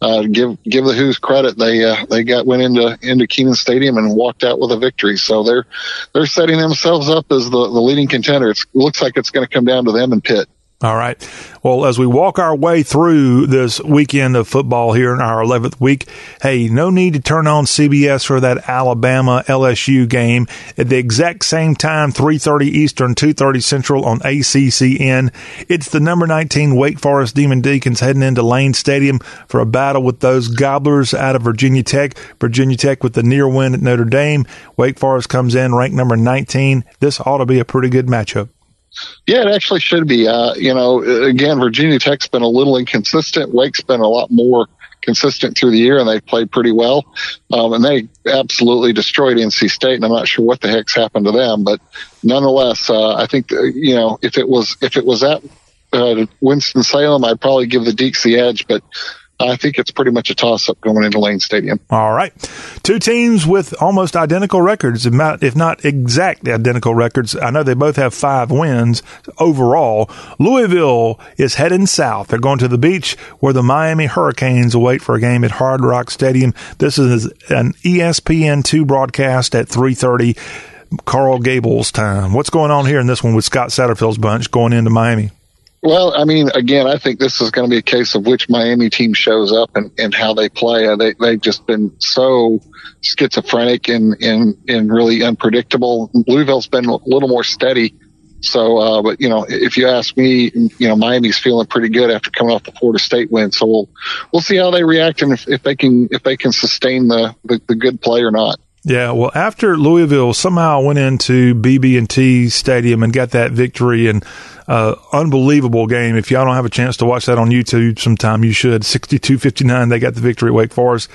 uh, give give the Hoos credit. They uh, they got went into into Kenan Stadium and walked out with a victory. So they're they're setting themselves up as the, the leading contender. It looks like it's going to come down to them and Pitt. All right. Well, as we walk our way through this weekend of football here in our 11th week, hey, no need to turn on CBS for that Alabama LSU game at the exact same time, 3:30 Eastern, 2:30 Central on ACCN. It's the number 19 Wake Forest Demon Deacons heading into Lane Stadium for a battle with those Gobblers out of Virginia Tech. Virginia Tech with the near win at Notre Dame. Wake Forest comes in ranked number 19. This ought to be a pretty good matchup. Yeah, it actually should be. Uh, you know, again, Virginia Tech's been a little inconsistent. Wake's been a lot more consistent through the year, and they've played pretty well. Um, and they absolutely destroyed NC State, and I'm not sure what the heck's happened to them, but nonetheless, uh, I think uh, you know if it was if it was at uh, Winston Salem, I'd probably give the Deacs the edge, but I think it's pretty much a toss up going into Lane Stadium. All right. Two teams with almost identical records, if not, exact identical records. I know they both have five wins overall. Louisville is heading south. They're going to the beach where the Miami Hurricanes await for a game at Hard Rock Stadium. This is an ESPN2 broadcast at 330 Coral Gables time. What's going on here in this one with Scott Satterfield's bunch going into Miami? Well, I mean, again, I think this is going to be a case of which Miami team shows up and, and how they play. Uh, they, they've just been so schizophrenic and, and, and really unpredictable. Louisville's been a little more steady. So, uh, but you know, if you ask me, you know, Miami's feeling pretty good after coming off the Florida State win. So we'll, we'll see how they react and if, if they can, if they can sustain the, the, the good play or not. Yeah, well, after Louisville somehow went into BB&T Stadium and got that victory and uh, unbelievable game. If y'all don't have a chance to watch that on YouTube sometime, you should. 62-59, they got the victory at Wake Forest.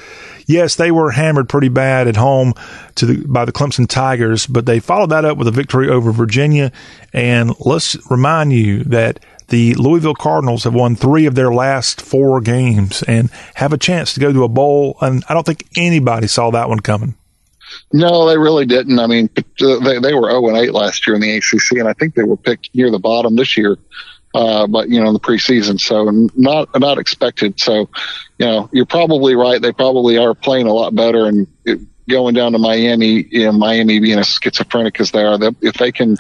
Yes, they were hammered pretty bad at home to the, by the Clemson Tigers, but they followed that up with a victory over Virginia. And let's remind you that the Louisville Cardinals have won three of their last four games and have a chance to go to a bowl. And I don't think anybody saw that one coming. No, they really didn't. I mean, they they were 0 and 8 last year in the ACC, and I think they were picked near the bottom this year. Uh, but you know, in the preseason, so not not expected. So, you know, you're probably right. They probably are playing a lot better, and it, going down to Miami, you know, Miami being as schizophrenic as they are, they, if they can,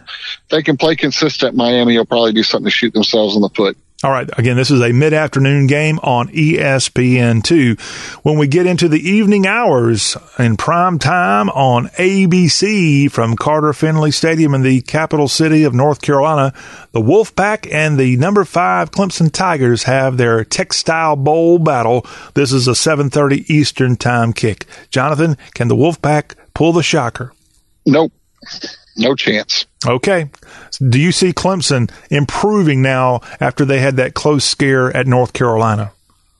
they can play consistent, Miami will probably do something to shoot themselves in the foot. All right. Again, this is a mid afternoon game on ESPN2. When we get into the evening hours in prime time on ABC from Carter Finley Stadium in the capital city of North Carolina, the Wolfpack and the number five Clemson Tigers have their textile bowl battle. This is a 730 Eastern time kick. Jonathan, can the Wolfpack pull the shocker? Nope. No chance. Okay. Do you see Clemson improving now after they had that close scare at North Carolina?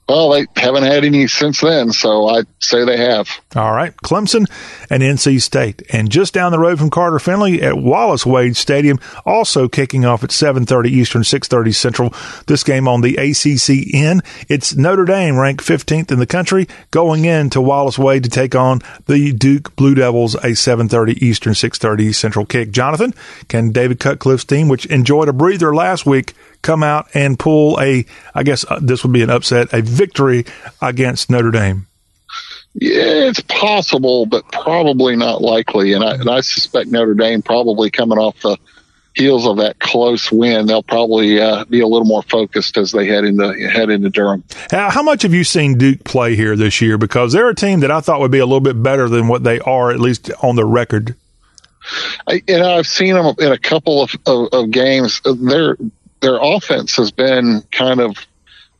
Well, they haven't had any since then, so I'd say they have. All right. Clemson and NC State. And just down the road from Carter Finley at Wallace Wade Stadium, also kicking off at 7.30 Eastern, 6.30 Central. This game on the ACCN. It's Notre Dame ranked 15th in the country going into Wallace Wade to take on the Duke Blue Devils, a 7.30 Eastern, 6.30 Central kick. Jonathan, can David Cutcliffe's team, which enjoyed a breather last week, come out and pull a, I guess uh, this would be an upset, a victory against Notre Dame? Yeah, it's possible, but probably not likely. And I, and I suspect Notre Dame probably coming off the heels of that close win, they'll probably uh, be a little more focused as they head into head into Durham. How much have you seen Duke play here this year? Because they're a team that I thought would be a little bit better than what they are, at least on the record. I, know, I've seen them in a couple of, of, of games. They're their offense has been kind of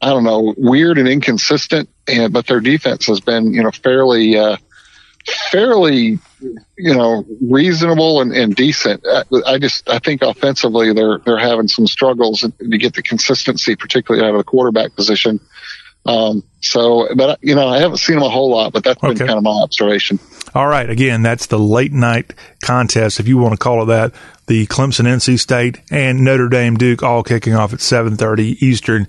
I don't know weird and inconsistent, and but their defense has been you know fairly uh, fairly you know reasonable and, and decent. I, I, just I think offensively they're they're having some struggles to get the consistency, particularly out of the quarterback position. Um, so, but you know, I haven't seen them a whole lot, but that's been kind of my observation. All right. Again, that's the late night contest, if you want to call it that. The Clemson NC State and Notre Dame Duke all kicking off at 7:30 Eastern.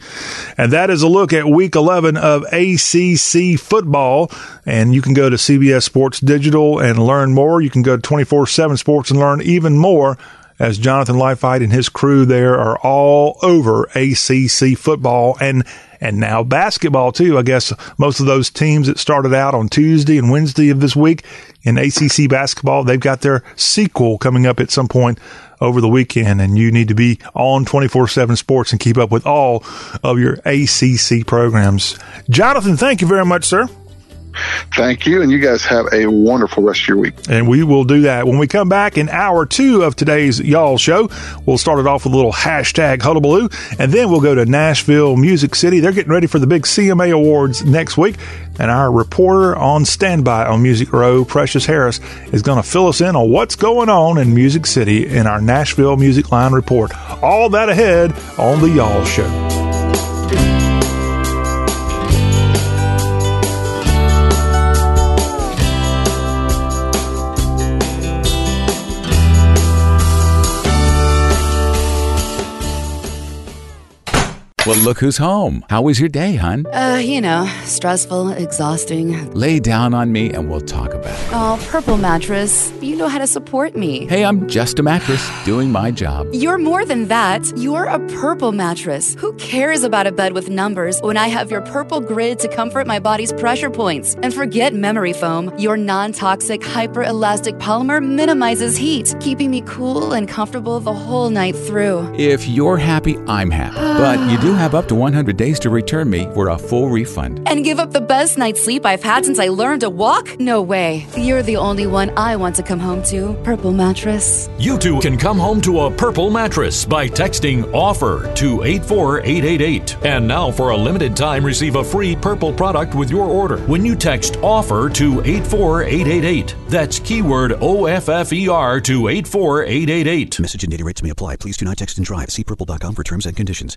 And that is a look at week 11 of ACC football. And you can go to CBS Sports Digital and learn more. You can go to 24/7 Sports and learn even more as Jonathan Leifheit and his crew there are all over ACC football and and now basketball too. I guess most of those teams that started out on Tuesday and Wednesday of this week in ACC basketball, they've got their sequel coming up at some point over the weekend and you need to be on 24-7 sports and keep up with all of your ACC programs. Jonathan, thank you very much, sir. Thank you. And you guys have a wonderful rest of your week. And we will do that. When we come back in hour two of today's Y'all Show, we'll start it off with a little hashtag hullabaloo, and then we'll go to Nashville Music City. They're getting ready for the big CMA Awards next week. And our reporter on standby on Music Row, Precious Harris, is going to fill us in on what's going on in Music City in our Nashville Music Line report. All that ahead on the Y'all Show. Well, look who's home. How was your day, hon? Uh, you know, stressful, exhausting. Lay down on me and we'll talk about it. Oh, Purple Mattress, you know how to support me. Hey, I'm just a mattress doing my job. You're more than that. You're a Purple Mattress. Who cares about a bed with numbers when I have your Purple Grid to comfort my body's pressure points? And forget memory foam. Your non toxic, hyper elastic polymer minimizes heat, keeping me cool and comfortable the whole night through. If you're happy, I'm happy. But you do have up to 100 days to return me for a full refund. And give up the best night's sleep I've had since I learned to walk? No way. You're the only one I want to come home to. Purple Mattress. You too can come home to a purple mattress by texting OFFER to 84888. And now, for a limited time, receive a free purple product with your order when you text OFFER to 84888. That's keyword O F F E R to 84888. Message and data rates may apply. Please do not text and drive. See purple.com for terms and conditions.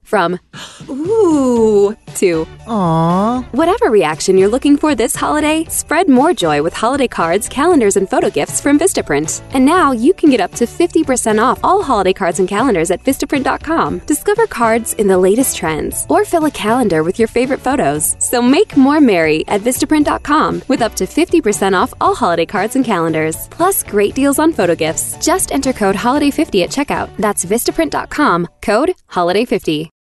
From ooh to aww. Whatever reaction you're looking for this holiday, spread more joy with holiday cards, calendars, and photo gifts from Vistaprint. And now you can get up to 50% off all holiday cards and calendars at Vistaprint.com. Discover cards in the latest trends or fill a calendar with your favorite photos. So make more merry at Vistaprint.com with up to 50% off all holiday cards and calendars. Plus great deals on photo gifts. Just enter code HOLIDAY50 at checkout. That's Vistaprint.com, code HOLIDAY50.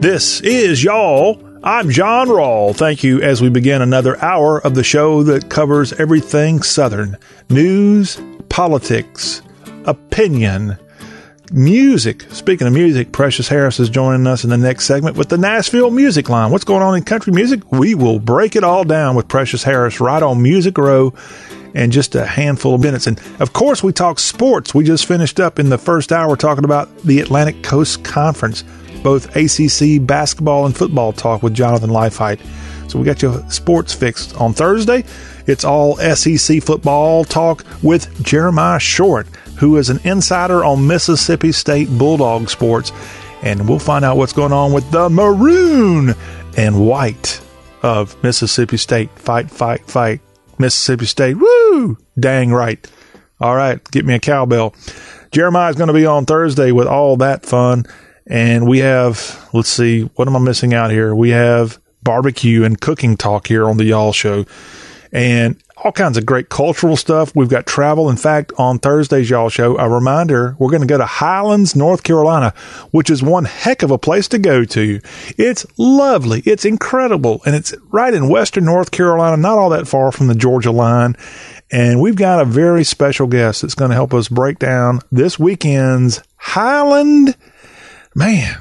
This is Y'all. I'm John Rawl. Thank you as we begin another hour of the show that covers everything Southern news, politics, opinion, music. Speaking of music, Precious Harris is joining us in the next segment with the Nashville Music Line. What's going on in country music? We will break it all down with Precious Harris right on Music Row in just a handful of minutes. And of course, we talk sports. We just finished up in the first hour talking about the Atlantic Coast Conference both ACC basketball and football talk with Jonathan Leifheit. So we got your sports fixed on Thursday. It's all SEC football talk with Jeremiah Short, who is an insider on Mississippi State Bulldog sports. And we'll find out what's going on with the maroon and white of Mississippi State. Fight, fight, fight. Mississippi State. Woo! Dang right. All right, get me a cowbell. Jeremiah's going to be on Thursday with all that fun. And we have, let's see, what am I missing out here? We have barbecue and cooking talk here on the Y'all Show and all kinds of great cultural stuff. We've got travel. In fact, on Thursday's Y'all Show, a reminder, we're going to go to Highlands, North Carolina, which is one heck of a place to go to. It's lovely. It's incredible. And it's right in Western North Carolina, not all that far from the Georgia line. And we've got a very special guest that's going to help us break down this weekend's Highland man,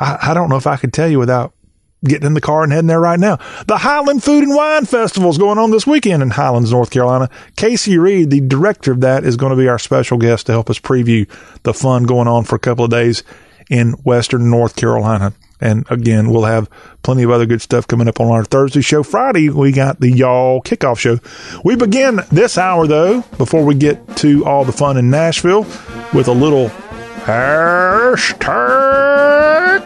I, I don't know if I could tell you without getting in the car and heading there right now. The Highland Food and Wine Festival is going on this weekend in Highlands, North Carolina. Casey Reed, the director of that, is going to be our special guest to help us preview the fun going on for a couple of days in Western North Carolina. And again, we'll have plenty of other good stuff coming up on our Thursday show. Friday, we got the Y'all kickoff show. We begin this hour, though, before we get to all the fun in Nashville, with a little Hashtag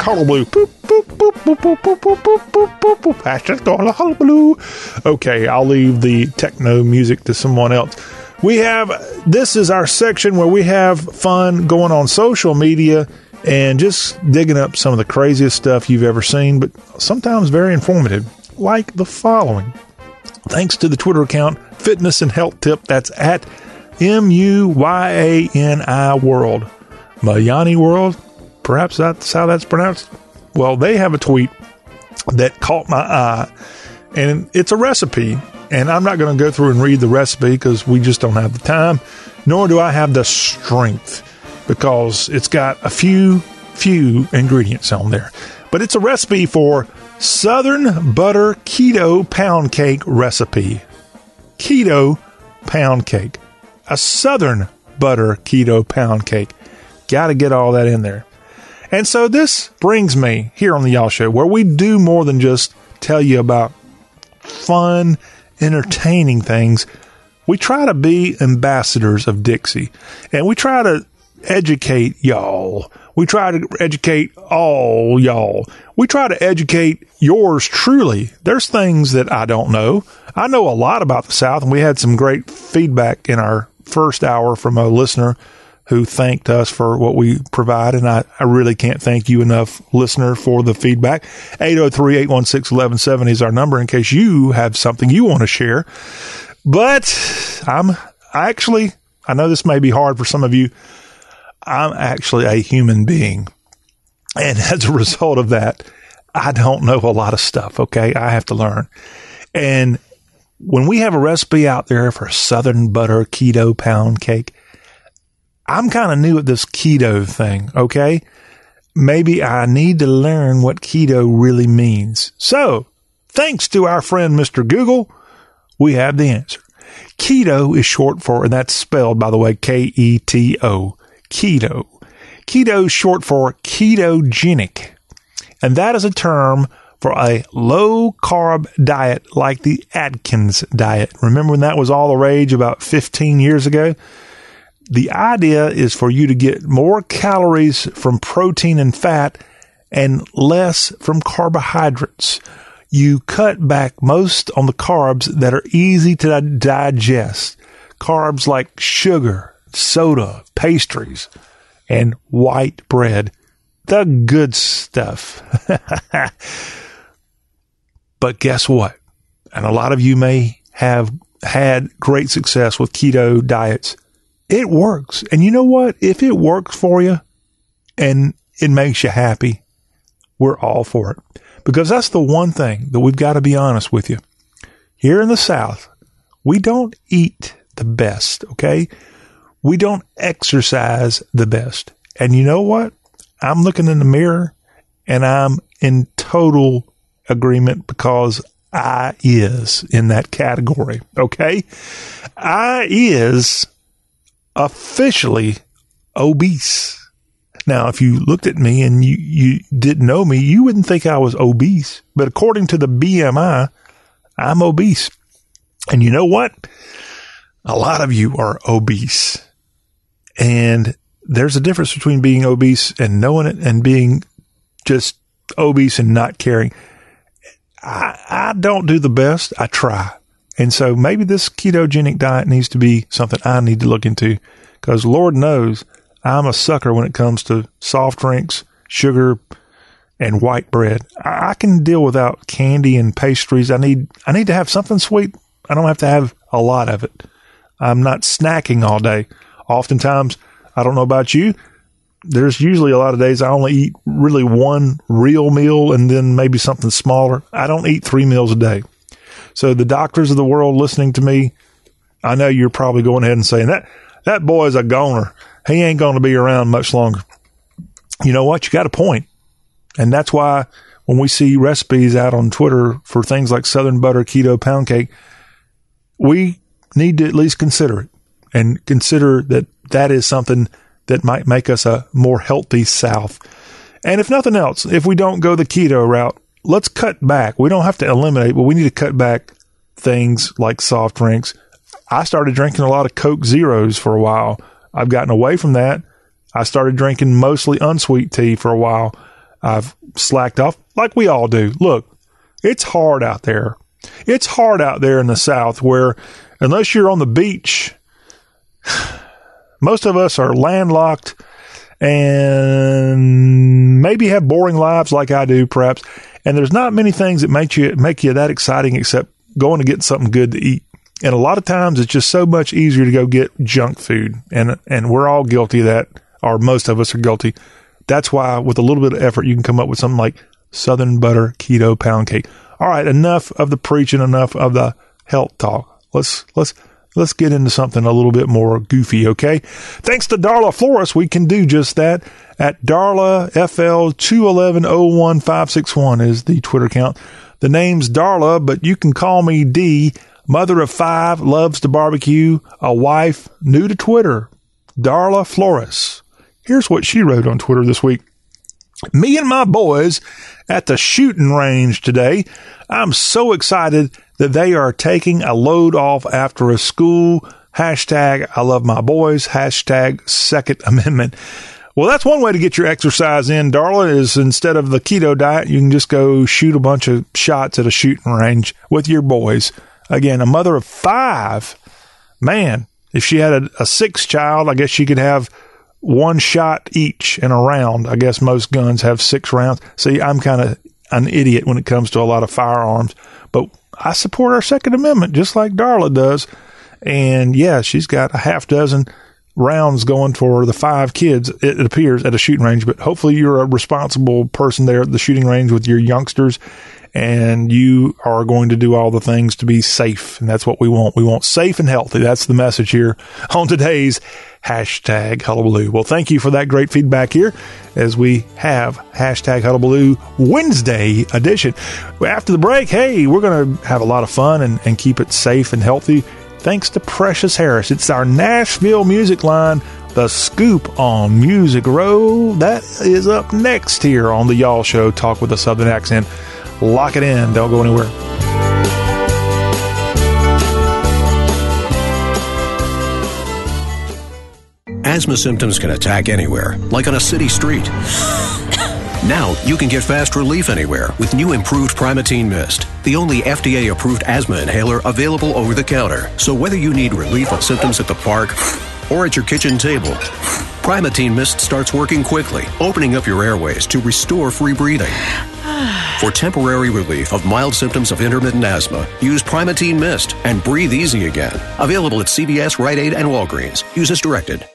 hullabaloo. Boop, boop, boop, boop, boop, boop, boop, boop, boop, boop, boop. Hashtag hullabaloo. Okay, I'll leave the techno music to someone else. We have, this is our section where we have fun going on social media and just digging up some of the craziest stuff you've ever seen, but sometimes very informative, like the following. Thanks to the Twitter account, Fitness and Health Tip, that's at M U Y A N I World. Mayani World, perhaps that's how that's pronounced. Well, they have a tweet that caught my eye, and it's a recipe. And I'm not going to go through and read the recipe because we just don't have the time, nor do I have the strength because it's got a few, few ingredients on there. But it's a recipe for Southern Butter Keto Pound Cake recipe. Keto Pound Cake. A Southern Butter Keto Pound Cake. Got to get all that in there. And so this brings me here on the Y'all Show, where we do more than just tell you about fun, entertaining things. We try to be ambassadors of Dixie, and we try to educate y'all. We try to educate all y'all. We try to educate yours truly. There's things that I don't know. I know a lot about the South, and we had some great feedback in our first hour from a listener who thanked us for what we provide. And I, I really can't thank you enough, listener, for the feedback. 803 816 1170 is our number in case you have something you want to share. But I'm actually, I know this may be hard for some of you. I'm actually a human being. And as a result of that, I don't know a lot of stuff. Okay. I have to learn. And when we have a recipe out there for Southern butter keto pound cake, I'm kind of new at this keto thing. Okay. Maybe I need to learn what keto really means. So thanks to our friend, Mr. Google, we have the answer. Keto is short for, and that's spelled, by the way, K E T O, keto. Keto is short for ketogenic. And that is a term for a low carb diet like the Atkins diet. Remember when that was all the rage about 15 years ago? The idea is for you to get more calories from protein and fat and less from carbohydrates. You cut back most on the carbs that are easy to digest. Carbs like sugar, soda, pastries, and white bread. The good stuff. But guess what? And a lot of you may have had great success with keto diets. It works. And you know what? If it works for you and it makes you happy, we're all for it. Because that's the one thing that we've got to be honest with you. Here in the South, we don't eat the best, okay? We don't exercise the best. And you know what? I'm looking in the mirror and I'm in total agreement because I is in that category. Okay. I is officially obese. Now, if you looked at me and you, you didn't know me, you wouldn't think I was obese. But according to the BMI, I'm obese. And you know what? A lot of you are obese. And there's a difference between being obese and knowing it and being just obese and not caring. I, I don't do the best. I try. And so maybe this ketogenic diet needs to be something I need to look into because Lord knows I'm a sucker when it comes to soft drinks, sugar, and white bread. I, can deal without candy and pastries. I need, I need to have something sweet. I don't have to have a lot of it. I'm not snacking all day. Oftentimes, I don't know about you there's usually a lot of days I only eat really one real meal and then maybe something smaller. I don't eat three meals a day. So the doctors of the world listening to me, I know you're probably going ahead and saying that that boy is a goner. He ain't going to be around much longer. You know what? You got a point. And that's why when we see recipes out on Twitter for things like Southern butter keto pound cake, we need to at least consider it and consider that that is something that might make us a more healthy South. And if nothing else, if we don't go the keto route, let's cut back. We don't have to eliminate, but we need to cut back things like soft drinks. I started drinking a lot of Coke Zeros for a while. I've gotten away from that. I started drinking mostly unsweet tea for a while. I've slacked off like we all do. Look, it's hard out there. It's hard out there in the South where, unless you're on the beach, most of us are landlocked and maybe have boring lives like I do, perhaps. And there's not many things that make you make you that exciting except going to get something good to eat. And a lot of times it's just so much easier to go get junk food. And and we're all guilty of that, or most of us are guilty. That's why with a little bit of effort you can come up with something like Southern butter keto pound cake. All right, enough of the preaching, enough of the health talk. Let's let's let's get into something a little bit more goofy, okay? Thanks to Darla Flores, we can do just that. At Darla FL 211 is the Twitter account. The name's Darla, but you can call me D. Mother of five, loves to barbecue, a wife, new to Twitter. Darla Flores. Here's what she wrote on Twitter this week. Me and my boys at the shooting range today. I'm so excited that they are taking a load off after a school Hashtag I love my boys. Hashtag Second Amendment. Well, that's one way to get your exercise in, Darla, is instead of the keto diet, you can just go shoot a bunch of shots at a shooting range with your boys. Again, a mother of five. Man, if she had a, a sixth child, I guess she could have one shot each in a round. I guess most guns have six rounds. See, I'm kind of an idiot when it comes to a lot of firearms, but I support our Second Amendment just like Darla does. And yeah, she's got a half dozen rounds going for the five kids, it appears, at a shooting range. But hopefully, you're a responsible person there at the shooting range with your youngsters and you are going to do all the things to be safe. And that's what we want. We want safe and healthy. That's the message here on today's hashtag hullabaloo. Well, thank you for that great feedback here as we have hashtag hullabaloo Wednesday edition. After the break, hey, we're going to have a lot of fun and, and keep it safe and healthy thanks to Precious Harris. It's our Nashville music line, The Scoop on Music Row. That is up next here on the Y'all Show, Talk with a Southern Accent. Lock it in. Don't go anywhere. Asthma symptoms can attack anywhere, like on a city street. Now you can get fast relief anywhere with new improved Primatene Mist, the only FDA approved asthma inhaler available over the counter. So whether you need relief of symptoms at the park or at your kitchen table, Primatene Mist starts working quickly, opening up your airways to restore free breathing. For temporary relief of mild symptoms of intermittent asthma, use Primatene Mist and breathe easy again. Available at CVS, Rite Aid, and Walgreens. Use as directed.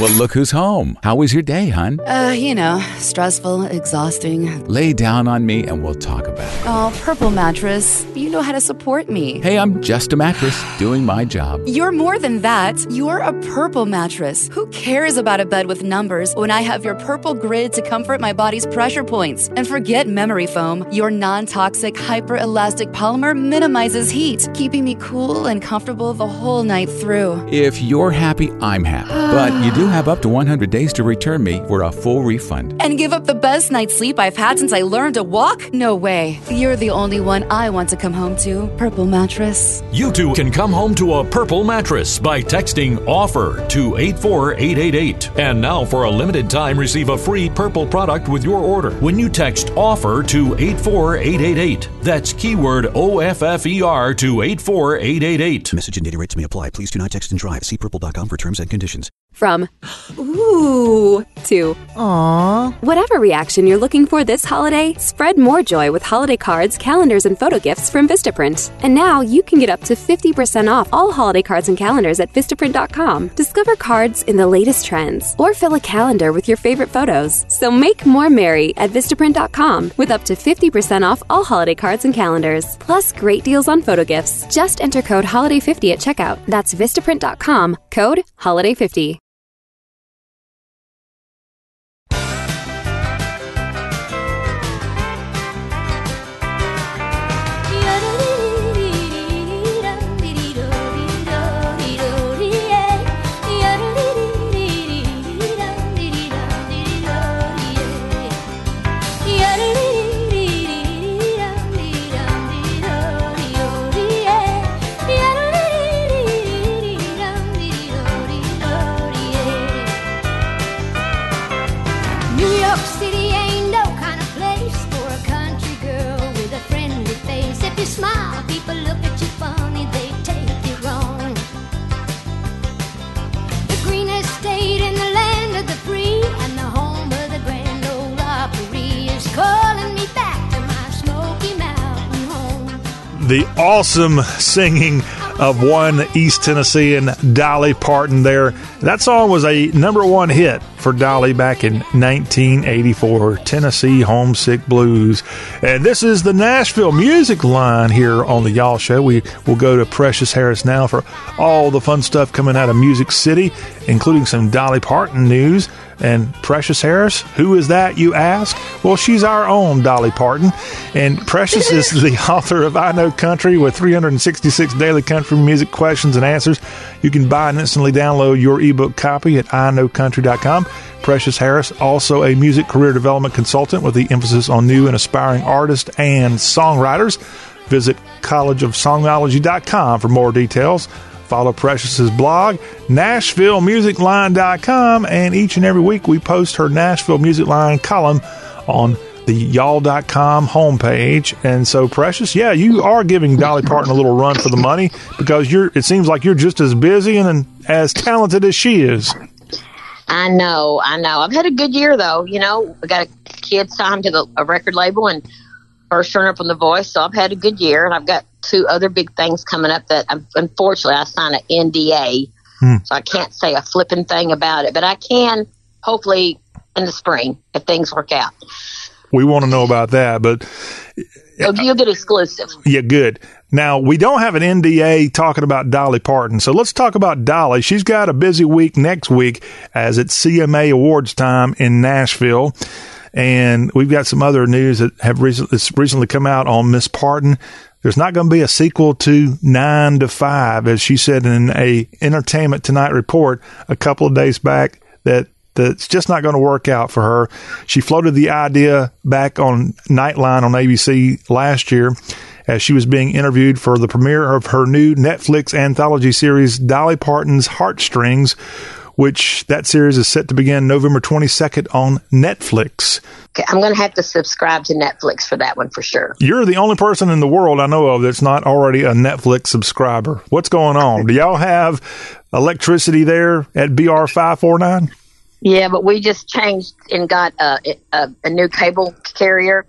Well, look who's home. How was your day, hun? Uh, you know, stressful, exhausting. Lay down on me and we'll talk about it. Oh, Purple Mattress, you know how to support me. Hey, I'm just a mattress doing my job. You're more than that. You're a Purple Mattress. Who cares about a bed with numbers when I have your purple grid to comfort my body's pressure points? And forget memory foam. Your non toxic, hyper-elastic polymer minimizes heat, keeping me cool and comfortable the whole night through. If you're happy, I'm happy. but you do have up to 100 days to return me for a full refund. And give up the best night's sleep I've had since I learned to walk? No way. You're the only one I want to come home to. Purple Mattress. You too can come home to a purple mattress by texting OFFER to 84888. And now, for a limited time, receive a free purple product with your order when you text OFFER to 84888. That's keyword O F F E R to 84888. Message and data rates may apply. Please do not text and drive. See purple.com for terms and conditions. From ooh to aww. Whatever reaction you're looking for this holiday, spread more joy with holiday cards, calendars, and photo gifts from Vistaprint. And now you can get up to 50% off all holiday cards and calendars at Vistaprint.com. Discover cards in the latest trends or fill a calendar with your favorite photos. So make more merry at Vistaprint.com with up to 50% off all holiday cards and calendars. Plus great deals on photo gifts. Just enter code HOLIDAY50 at checkout. That's Vistaprint.com, code HOLIDAY50. The awesome singing of one East Tennessean Dolly Parton there. That song was a number one hit for Dolly back in 1984, Tennessee Homesick Blues. And this is the Nashville music line here on the Y'all Show. We will go to Precious Harris now for all the fun stuff coming out of Music City, including some Dolly Parton news. And Precious Harris, who is that, you ask? Well, she's our own Dolly Parton. And Precious is the author of I Know Country with 366 daily country music questions and answers. You can buy and instantly download your ebook copy at iknowcountry.com. Precious Harris, also a music career development consultant with the emphasis on new and aspiring artists and songwriters. Visit collegeofsongology.com for more details. Follow Precious's blog, NashvilleMusicLine.com, and each and every week we post her Nashville Music Line column on the y'all.com homepage. And so, Precious, yeah, you are giving Dolly Parton a little run for the money because you're. it seems like you're just as busy and as talented as she is. I know, I know. I've had a good year though. You know, I got a kid signed to the, a record label and first runner up on The Voice, so I've had a good year. And I've got two other big things coming up that I've, unfortunately I signed an NDA, Hmm. so I can't say a flipping thing about it. But I can hopefully in the spring if things work out. We want to know about that, but So you'll get exclusive. Yeah, good. Now, we don't have an NDA talking about Dolly Parton, so let's talk about Dolly. She's got a busy week next week as it's CMA Awards time in Nashville. And we've got some other news that have recently, recently come out on Miss Parton. There's not going to be a sequel to Nine to Five, as she said in a Entertainment Tonight report a couple of days back that that's just not going to work out for her. She floated the idea back on Nightline on ABC last year as she was being interviewed for the premiere of her new Netflix anthology series, Dolly Parton's Heartstrings, which that series is set to begin November 22nd on Netflix. Okay, I'm going to have to subscribe to Netflix for that one for sure. You're the only person in the world I know of that's not already a Netflix subscriber. What's going on? Do y'all have electricity there at BR549? Yeah, but we just changed and got a, a, a new cable carrier,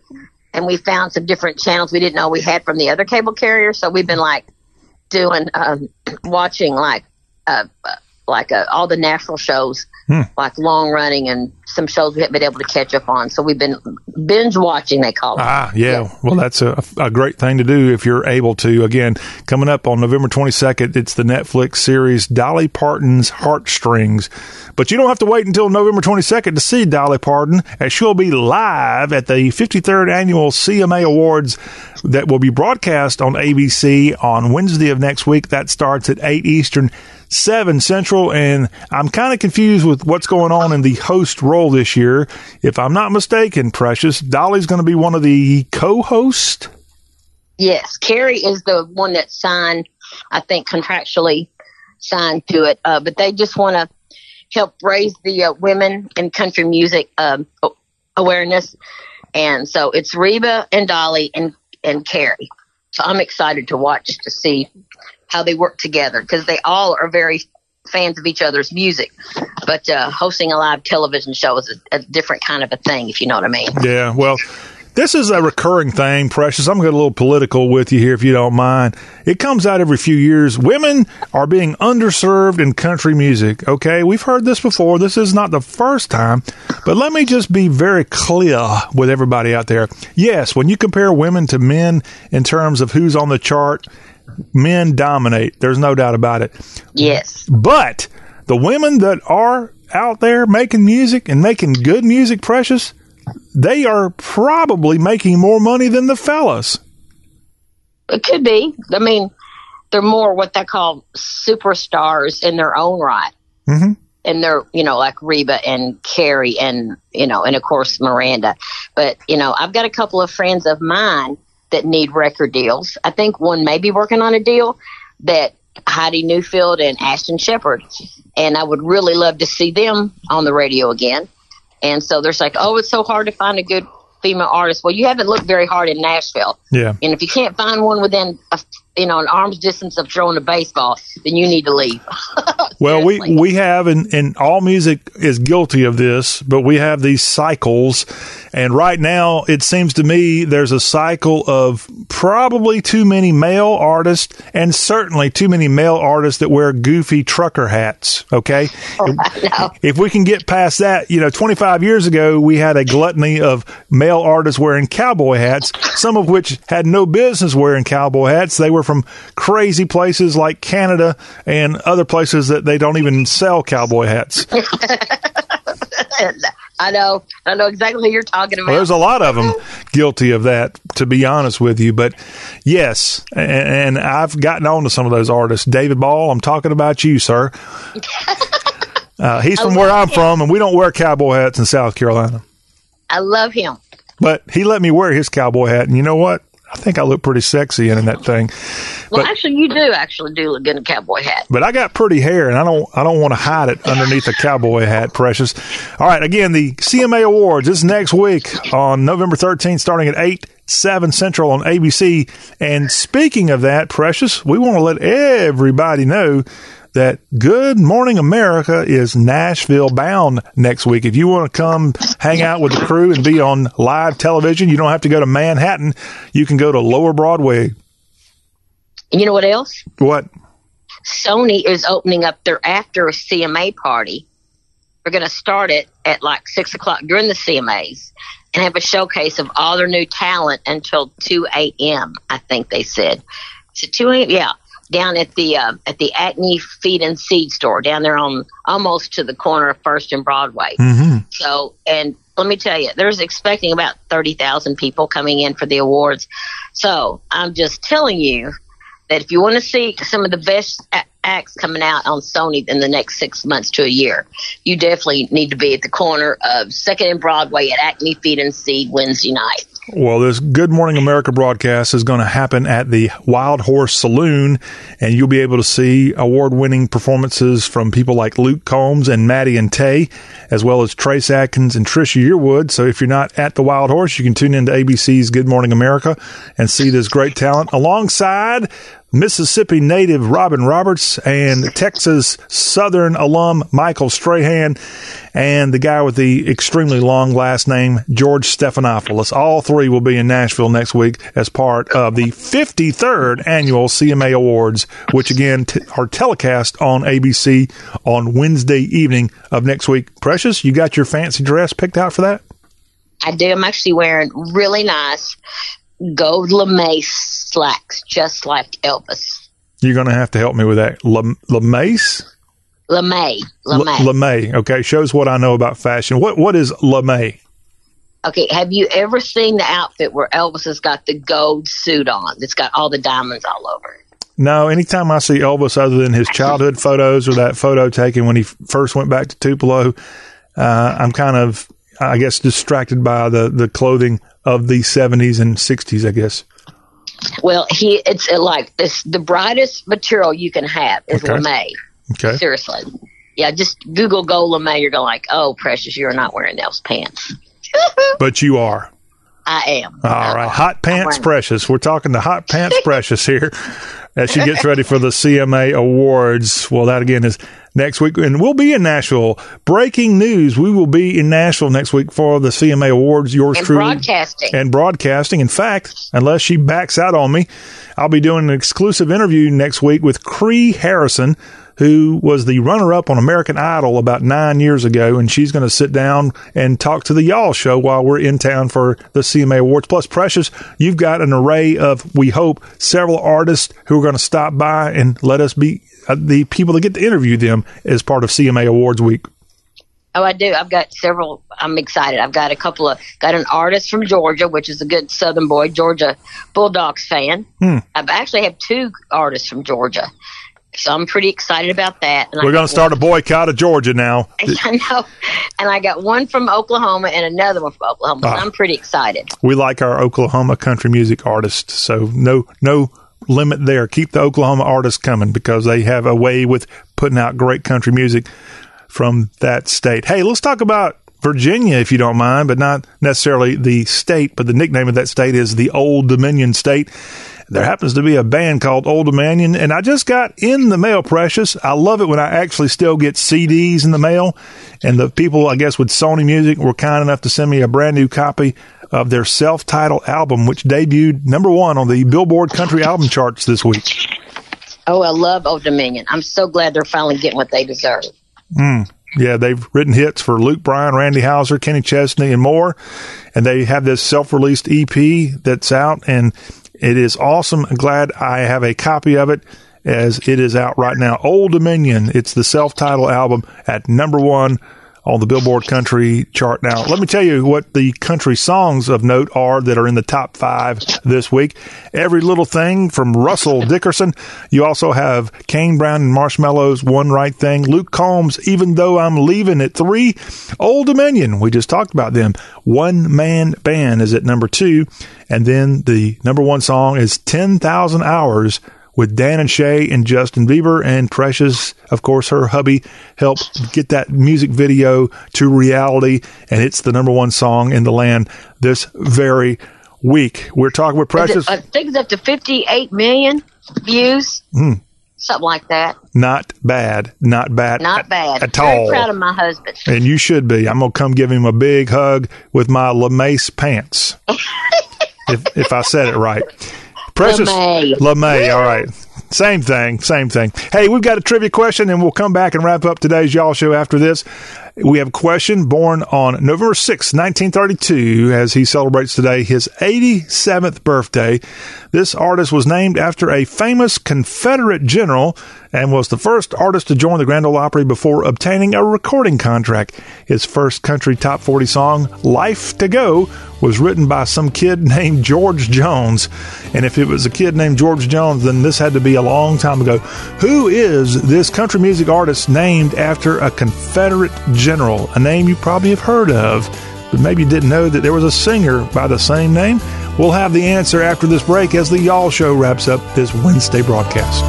and we found some different channels we didn't know we had from the other cable carrier. So we've been like doing, um, watching like, uh, uh, like uh, all the national shows, Hmm. like long running, and some shows we haven't been able to catch up on. So we've been binge watching. They call it. Ah, yeah. Well, that's a, a great thing to do if you're able to. Again, coming up on November 22nd, it's the Netflix series Dolly Parton's Heartstrings. But you don't have to wait until November 22nd to see Dolly Parton, as she'll be live at the 53rd annual CMA Awards that will be broadcast on ABC on Wednesday of next week. That starts at 8 Eastern. 7 Central, and I'm kind of confused with what's going on in the host role this year. If I'm not mistaken, Precious, Dolly's going to be one of the co hosts. Yes, Carrie is the one that signed, I think, contractually signed to it. Uh, but they just want to help raise the uh, women in country music um, awareness, and so it's Reba and Dolly and and Carrie. So I'm excited to watch to see how they work together because they all are very fans of each other's music. But uh, hosting a live television show is a, a different kind of a thing, if you know what I mean. Yeah, well, this is a recurring thing, Precious. I'm going to get a little political with you here, if you don't mind. It comes out every few years. Women are being underserved in country music. Okay, we've heard this before. This is not the first time, but let me just be very clear with everybody out there. Yes, when you compare women to men in terms of who's on the chart, men dominate. There's no doubt about it. Yes. But the women that are out there making music and making good music, Precious, they are probably making more money than the fellas. It could be. I mean, they're more what they call superstars in their own right. Mm-hmm. And they're, you know, like Reba and Carrie and, you know, and of course Miranda. But, you know, I've got a couple of friends of mine that need record deals. I think one may be working on a deal that Heidi Newfield and Ashton Shepherd. And I would really love to see them on the radio again. And so there's like, oh, it's so hard to find a good female artist. Well, you haven't looked very hard in Nashville. Yeah. And if you can't find one within, a, you know, an arm's distance of throwing a baseball, then you need to leave. Well, we, we have, and, and all music is guilty of this, but we have these cycles. And right now, it seems to me there's a cycle of probably too many male artists and certainly too many male artists that wear goofy trucker hats. Okay. Oh, if we can get past that, you know, 25 years ago, we had a gluttony of male artists wearing cowboy hats, some of which had no business wearing cowboy hats. They were from crazy places like Canada and other places that they don't even sell cowboy hats. I know. I know exactly who you're talking about. Well, there's a lot of them guilty of that, to be honest with you. But yes, and, and I've gotten on to some of those artists. David Ball, I'm talking about you, sir. Uh, he's from where I'm from, and we don't wear cowboy hats in South Carolina. I love him. But he let me wear his cowboy hat, and you know what? I think I look pretty sexy in that thing. Well, But- actually, you do actually do look good in a cowboy hat. but I got pretty hair, and I don't I don't want to hide it underneath a cowboy hat. Precious. All right, again, the CMA Awards is next week on November 13th, starting at eight seven central on ABC. And speaking of that, Precious, we want to let everybody know. That Good Morning America is Nashville bound next week. If you want to come hang out with the crew and be on live television, you don't have to go to Manhattan. You can go to Lower Broadway. You know what else? What? Sony is opening up their after CMA party. We're going to start it at like six o'clock during the CMAs and have a showcase of all their new talent until 2 a.m. I think they said. So 2 a.m. Yeah. Down at the uh, at the Acme Feed and Seed store down there on almost to the corner of First and Broadway. Mm-hmm. So, and let me tell you, there's expecting about 30,000 people coming in for the awards. So, I'm just telling you that if you want to see some of the best acts coming out on Sony in the next six months to a year, you definitely need to be at the corner of Second and Broadway at Acme Feed and Seed Wednesday night. Well, this Good Morning America broadcast is going to happen at the Wild Horse Saloon, and you'll be able to see award winning performances from people like Luke Combs and Maddie and Tay, as well as Trace Atkins and Trisha Yearwood. So if you're not at the Wild Horse, you can tune into ABC's Good Morning America and see this great talent alongside Mississippi native Robin Roberts and Texas Southern alum Michael Strahan and the guy with the extremely long last name, George Stephanopoulos. All three will be in Nashville next week as part of the 53rd annual CMA Awards, which again t- are telecast on ABC on Wednesday evening of next week. Precious, you got your fancy dress picked out for that? I do. I'm actually wearing really nice gold lame slacks, just like Elvis. You're going to have to help me with that. La- LeMace? Lame, lame. LeMay. Okay, shows what I know about fashion. What What is LeMay? Okay, have you ever seen the outfit where Elvis has got the gold suit on? It's got all the diamonds all over it. No, anytime I see Elvis, other than his childhood photos or that photo taken when he f- first went back to Tupelo, uh, I'm kind of, I guess, distracted by the, the clothing of the 70s and 60s, I guess. Well, he it's uh, like this the brightest material you can have is Okay. lame. Okay. Seriously. Yeah, just Google gold lame. You're going like, oh, precious, you're not wearing those pants. But you are. I am. All right. Hot Pants Precious. We're talking to Hot Pants Precious here as she gets ready for the CMA Awards. Well, that again is next week. And we'll be in Nashville. Breaking news. We will be in Nashville next week for the CMA Awards. Yours And truly. broadcasting. And broadcasting. In fact, unless she backs out on me, I'll be doing an exclusive interview next week with Kree Harrison, who was the runner up on American Idol about nine years ago. And she's going to sit down and talk to the Y'all show while we're in town for the CMA Awards. Plus, Precious, you've got an array of, we hope, several artists who are going to stop by and let us be uh, the people that get to interview them as part of CMA Awards week. Oh, I do. I've got several. I'm excited. I've got a couple of got an artist from Georgia, which is a good Southern boy, Georgia Bulldogs fan. Hmm. I've actually have two artists from Georgia, so I'm pretty excited about that. And We're going to start a boycott of Georgia now. I know. And I got one from Oklahoma and another one from Oklahoma. So Ah. I'm pretty excited. we like our Oklahoma country music artists. So no no limit there. Keep the Oklahoma artists coming because they have a way with putting out great country music from that state. Hey, let's talk about Virginia if you don't mind, but not necessarily the state, but the nickname of that state is the Old Dominion State. There happens to be a band called Old Dominion, and I just got in the mail, Precious. I love it when I actually still get CDs in the mail. And the people, I guess, with Sony Music were kind enough to send me a brand new copy of their self titled album, which debuted number one on the Billboard Country Album charts this week. Oh, I love Old Dominion. I'm so glad they're finally getting what they deserve. Mm. Yeah, they've written hits for Luke Bryan, Randy Houser, Kenny Chesney, and more. And they have this self released EP that's out, and it is awesome. I'm glad I have a copy of it as it is out right now. Old Dominion, it's the self titled album at number one on the Billboard Country chart. Now, let me tell you what the country songs of note are that are in the top five this week. Every Little Thing from Russell Dickerson. You also have Kane Brown and Marshmallows, One Right Thing. Luke Combs, Even Though I'm Leaving at three. Old Dominion, we just talked about them. One Man Band is at number two. And then the number one song is 10,000 Hours with Dan and Shay and Justin Bieber and Precious, of course, her hubby helped get that music video to reality, and it's the number one song in the land this very week. We're talking with Precious. I think it's up to 58 million views. Hmm. Something like that. Not bad. Not bad. Not at, bad. At Very all. proud of my husband. And you should be. I'm to come give him a big hug with my LeMace pants. if, if I said it right. Precious LeMay. LeMay. All right. Same thing. Same thing. Hey, we've got a trivia question, and we'll come back and wrap up today's Y'all Show after this. We have a question born on November 6, 1932, as he celebrates today his 87th birthday. This artist was named after a famous Confederate general and was the first artist to join the Grand Ole Opry before obtaining a recording contract. His first country top 40 song, Life to Go, was written by some kid named George Jones. And if it was a kid named George Jones, then this had to be a long time ago. Who is this country music artist named after a Confederate general? A name you probably have heard of, but maybe you didn't know that there was a singer by the same name? We'll have the answer after this break as the Y'all Show wraps up this Wednesday broadcast.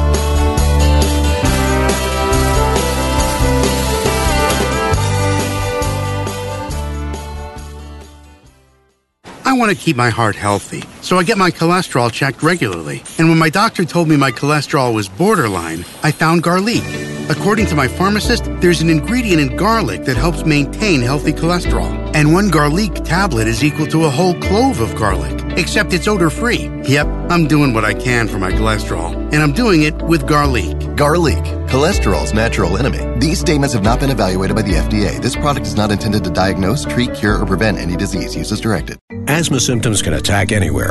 I want to keep my heart healthy, so I get my cholesterol checked regularly. And when my doctor told me my cholesterol was borderline, I found Garlique. According to my pharmacist, there's an ingredient in garlic that helps maintain healthy cholesterol. And one Garlique tablet is equal to a whole clove of garlic, except it's odor free. Yep, I'm doing what I can for my cholesterol, and I'm doing it with Garlique. Garlique, cholesterol's natural enemy. These statements have not been evaluated by the FDA. This product is not intended to diagnose, treat, cure, or prevent any disease. Use as directed. Asthma symptoms can attack anywhere,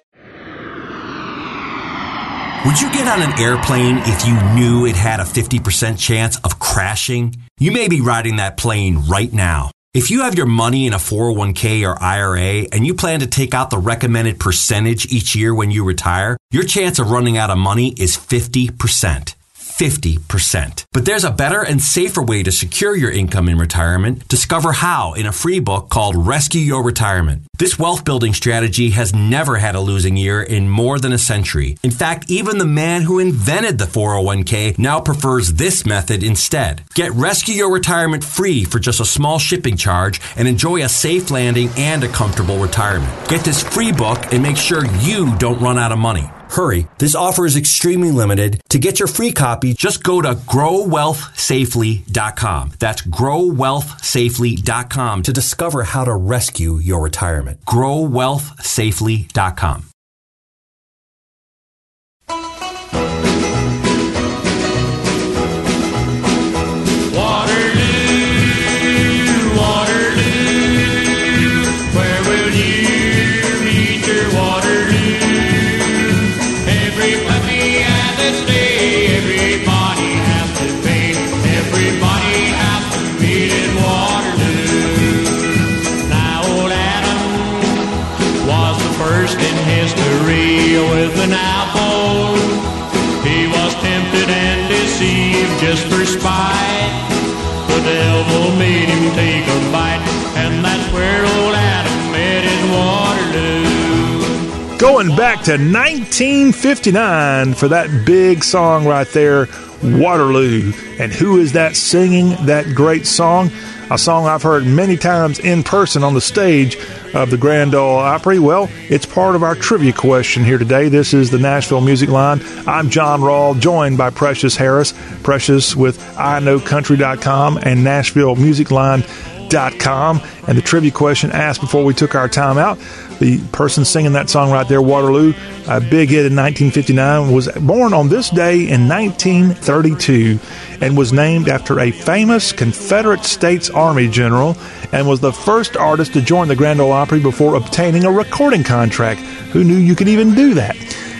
Would you get on an airplane if you knew it had a 50% chance of crashing? You may be riding that plane right now. If you have your money in a 401k or IRA and you plan to take out the recommended percentage each year when you retire, your chance of running out of money is 50%. 50%. But there's a better and safer way to secure your income in retirement. Discover how in a free book called Rescue Your Retirement. This wealth building strategy has never had a losing year in more than a century. In fact, even the man who invented the 401k now prefers this method instead. Get Rescue Your Retirement free for just a small shipping charge and enjoy a safe landing and a comfortable retirement. Get this free book and make sure you don't run out of money. Hurry, this offer is extremely limited. To get your free copy, just go to growwealthsafely.com. That's growwealthsafely.com to discover how to rescue your retirement. growwealthsafely.com. Going back to 1959 for that big song right there, Waterloo. And who is that singing that great song? A song I've heard many times in person on the stage of the Grand Ole Opry. Well, it's part of our trivia question here today. This is the Nashville Music Line. I'm John Rawl, joined by Precious Harris. Precious with IKnowCountry.com and Nashville Music Line com. And the trivia question asked before we took our time out the person singing that song right there, Waterloo, a big hit in 1959, was born on this day in 1932 and was named after a famous Confederate States Army general and was the first artist to join the Grand Ole Opry before obtaining a recording contract. Who knew you could even do that?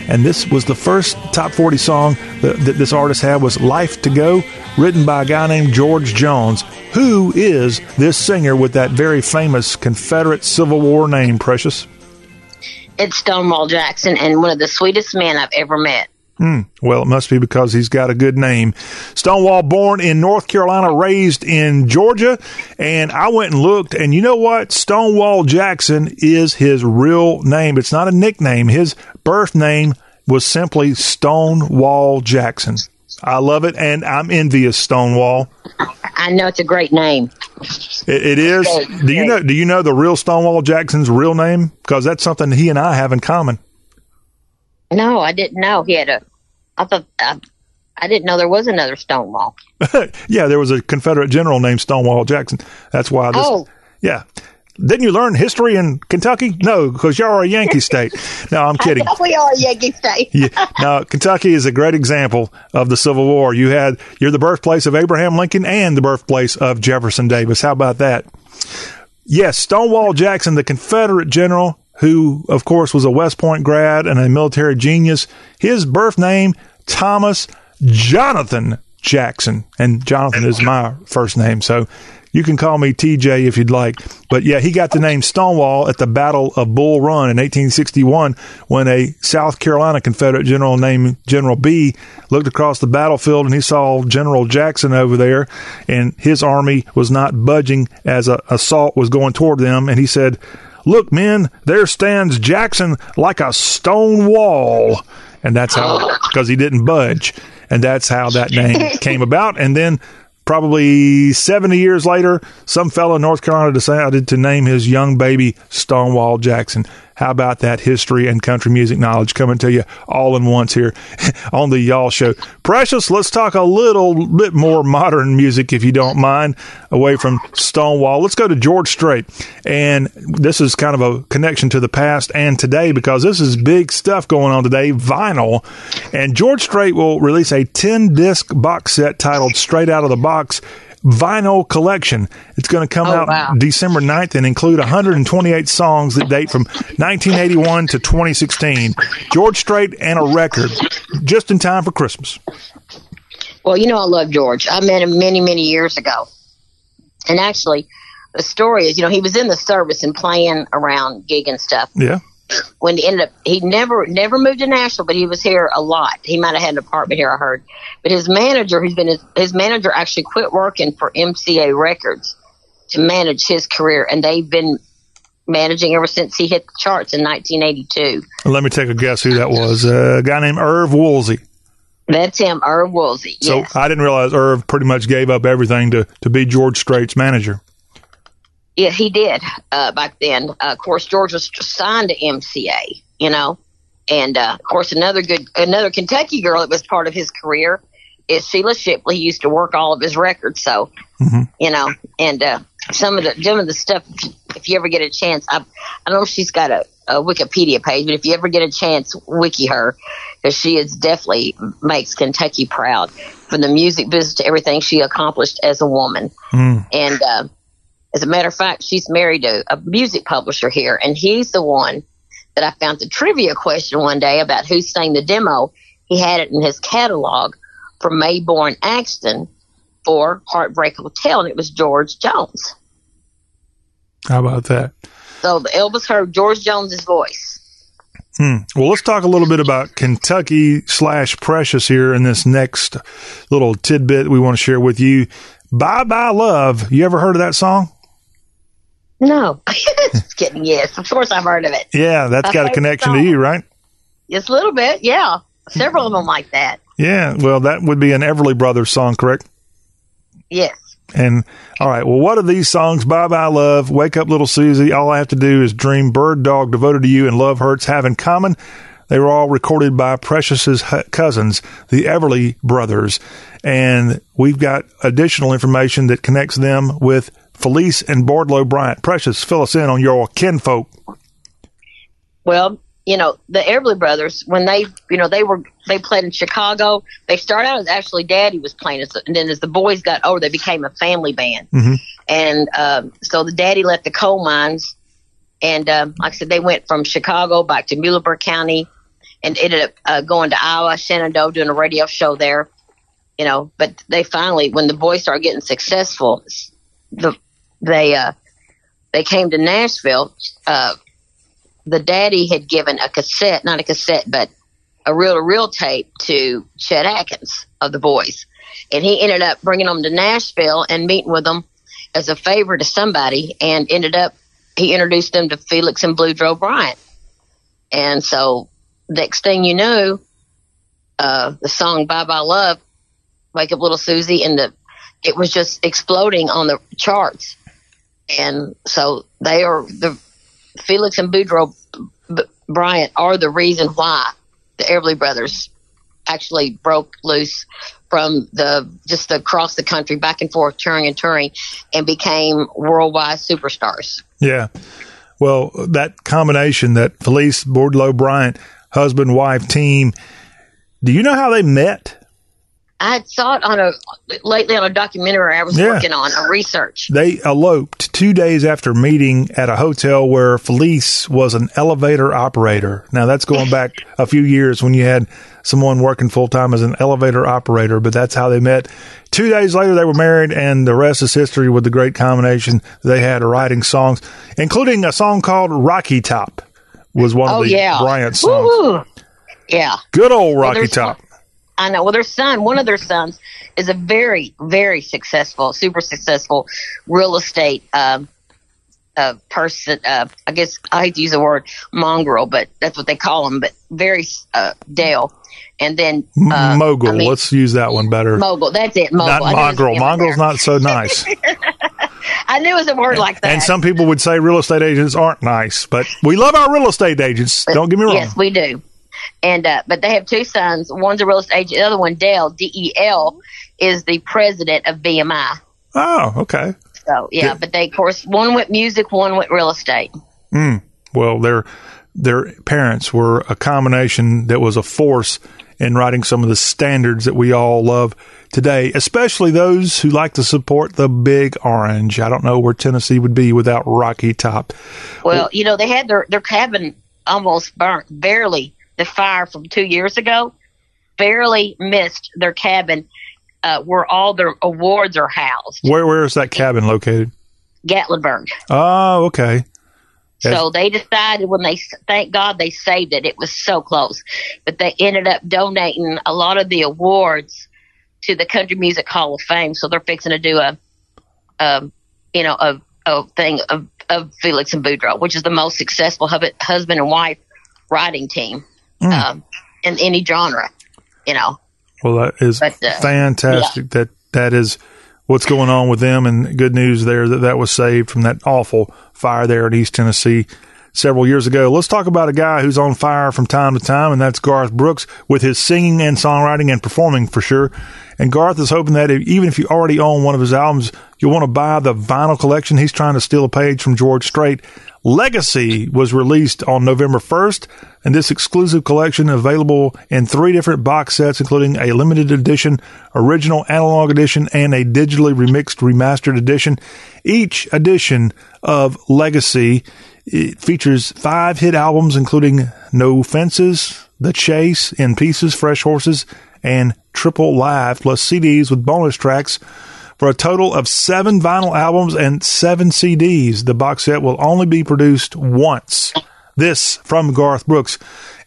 And this was the first top 40 song that this artist had was Life to Go, written by a guy named George Jones. Who is this singer with that very famous Confederate Civil War name, Precious? It's Stonewall Jackson and one of the sweetest men I've ever met. Hmm. Well, it must be because he's got a good name. Stonewall, born in North Carolina, raised in Georgia. And I went and looked, and you know what? Stonewall Jackson is his real name. It's not a nickname. His birth name was simply Stonewall Jackson. I love it, and I'm envious, Stonewall. I know it's a great name. It, it is. Do you know? Do you know the real Stonewall Jackson's real name? Because that's something he and I have in common. No, I didn't know he had a. I thought I, I didn't know there was another Stonewall. yeah, there was a Confederate general named Stonewall Jackson. That's why this. Oh. Yeah. Didn't you learn history in Kentucky? No, because y'all are a Yankee state. No, I'm kidding. We are a Yankee state. yeah. Now, Kentucky is a great example of the Civil War. You had you're the birthplace of Abraham Lincoln and the birthplace of Jefferson Davis. How about that? Yes, Stonewall Jackson, the Confederate general who, of course, was a West Point grad and a military genius. His birth name Thomas Jonathan Jackson, and Jonathan is my first name. So you can call me TJ if you'd like. But yeah, he got the name Stonewall at the Battle of Bull Run in 1861 when a South Carolina Confederate general named General Bee looked across the battlefield and he saw General Jackson over there and his army was not budging as a assault was going toward them. And he said, Look, men, there stands Jackson like a stone wall. And that's how, because he didn't budge. And that's how that name came about. And then probably 70 years later, some fellow in North Carolina decided to name his young baby Stonewall Jackson. How about that history and country music knowledge coming to you all in once here on the Y'all Show? Precious, let's talk a little bit more modern music, if you don't mind, away from Stonewall. Let's go to George Strait. And this is kind of a connection to the past and today because this is big stuff going on today vinyl. And George Strait will release a 10 disc box set titled Strait Out of the Box vinyl collection. It's going to come Oh, out wow. December 9th and include 128 songs that date from 1981 to 2016. George Strait and a record just in time for Christmas. Well, you know I love George. I met him many, many years ago. And actually, the story is, you know, he was in the service and playing around, gig and stuff. Yeah. When he ended up, he never, never moved to Nashville, but he was here a lot. He might have had an apartment here, I heard. But his manager, who's been his, his manager, actually quit working for MCA Records to manage his career, and they've been managing ever since he hit the charts in 1982. Let me take a guess who that was. Uh, a guy named Erv Woolsey. That's him, Erv Woolsey. So. I didn't realize Erv pretty much gave up everything to, to be George Strait's manager. Yeah, he did uh, back then. Uh, of course, George was signed to MCA, you know, and uh, of course, another good, another Kentucky girl that was part of his career is Sheila Shipley. He used to work all of his records, so you know, and uh, some of the some of the stuff. If you ever get a chance, I, I don't know if she's got a, a Wikipedia page, but if you ever get a chance, wiki her because she is definitely makes Kentucky proud from the music business to everything she accomplished as a woman. And uh, as a matter of fact, she's married to a music publisher here, and he's the one that I found the trivia question one day about who sang the demo. He had it in his catalog for Mae Boren Axton for Heartbreak Hotel, and it was George Jones. How about that? So the Elvis heard George Jones's voice. Hmm. Well, let's talk a little bit about Kentucky slash Precious here in this next little tidbit we want to share with you. Bye Bye Love. You ever heard of that song? No, just kidding. Yes, of course I've heard of it. Yeah, that's My got a connection to you, right? It's a little bit, yeah. Several of them like that. Yeah, well, that would be an Everly Brothers song, correct? Yes. And all right, well, what are these songs? Bye Bye Love, Wake Up Little Susie, All I Have to Do is Dream, Bird Dog, Devoted to You, and Love Hurts have in common. They were all recorded by Precious's cousins, the Everly brothers. And we've got additional information that connects them with Felice and Boudleaux Bryant. Precious, fill us in on your kinfolk. Well, you know, the Everly Brothers, when they, you know, they were, they played in Chicago. They started out as actually Daddy was playing, as- and then as the boys got older, they became a family band. Mm-hmm. And um, so the Daddy left the coal mines, and um, like I said, they went from Chicago back to Muhlenberg County, and ended up uh, going to Iowa, Shenandoah, doing a radio show there. You know, but they finally, when the boys started getting successful, the they uh, they came to Nashville. Uh, the daddy had given a cassette, not a cassette, but a reel to reel tape to Chet Atkins of the boys. And he ended up bringing them to Nashville and meeting with them as a favor to somebody and ended up, he introduced them to Felix and Blue Bryant. And so next thing you know, uh, the song Bye Bye Love, Wake Up Little Susie, and the, it was just exploding on the charts. And so they are the Felix and Boudreaux B- Bryant are the reason why the Everly Brothers actually broke loose from the just across the country, back and forth, touring and touring, and became worldwide superstars. Yeah. Well, that combination, that Felice Boudleaux Bryant, husband wife team, do you know how they met? I had saw it on a lately on a documentary I was Yeah. working on, a research. They eloped two days after meeting at a hotel where Felice was an elevator operator. Now, that's going back a few years when you had someone working full time as an elevator operator, but that's how they met. Two days later, they were married, and the rest is history with the great combination they had writing songs, including a song called Rocky Top, was one oh of the yeah, Bryant songs. Woo-hoo. Yeah. Good old Rocky there's Top. I know. Well, their son, one of their sons, is a very, very successful, super successful real estate um, uh, person. Uh, I guess I hate to use the word mongrel, but that's what they call him. But very uh, Dale, and then uh, mogul. I mean, Let's use that one better. mogul. That's it. Mogul. Not I knew it was mongrel. Mongrel's not so nice. I knew it was a word like that. And some people would say real estate agents aren't nice, but we love our real estate agents. Don't get me wrong. Yes, we do. And uh, but they have two sons. One's a real estate agent. The other one, Dale D E L, is the president of BMI. Oh, okay. So yeah, but they of course one went music, one went real estate. Mm. Well, their their parents were a combination that was a force in writing some of the standards that we all love today, especially those who like to support the Big Orange. I don't know where Tennessee would be without Rocky Top. Well, you know they had their their cabin almost burnt, barely the fire from two years ago, barely missed their cabin uh, where all their awards are housed, Where where is that cabin located? Gatlinburg. Oh, okay. So they decided when they, thank God they saved it. It was so close, but they ended up donating a lot of the awards to the Country Music Hall of Fame. So they're fixing to do a, um, you know, a, a thing of, of Felix and Boudreaux, which is the most successful hub- husband and wife writing team Mm. um, in any genre. You know, Well, that is But, uh, fantastic. That that is what's going on with them, and good news there that that was saved from that awful fire there in East Tennessee several years ago. Let's talk about a guy who's on fire from time to time, and that's Garth Brooks with his singing and songwriting and performing for sure. And Garth is hoping that if, even if you already own one of his albums, you'll want to buy the vinyl collection. He's trying to steal a page from George Strait. Legacy was released on November 1st, and this exclusive collection available in three different box sets, including a limited edition, original analog edition, and a digitally remixed remastered edition. Each edition of Legacy features five hit albums, including No Fences, The Chase, In Pieces, Fresh Horses, and Triple Live, plus CDs with bonus tracks for a total of seven vinyl albums and seven CDs. The box set will only be produced once. This from Garth Brooks.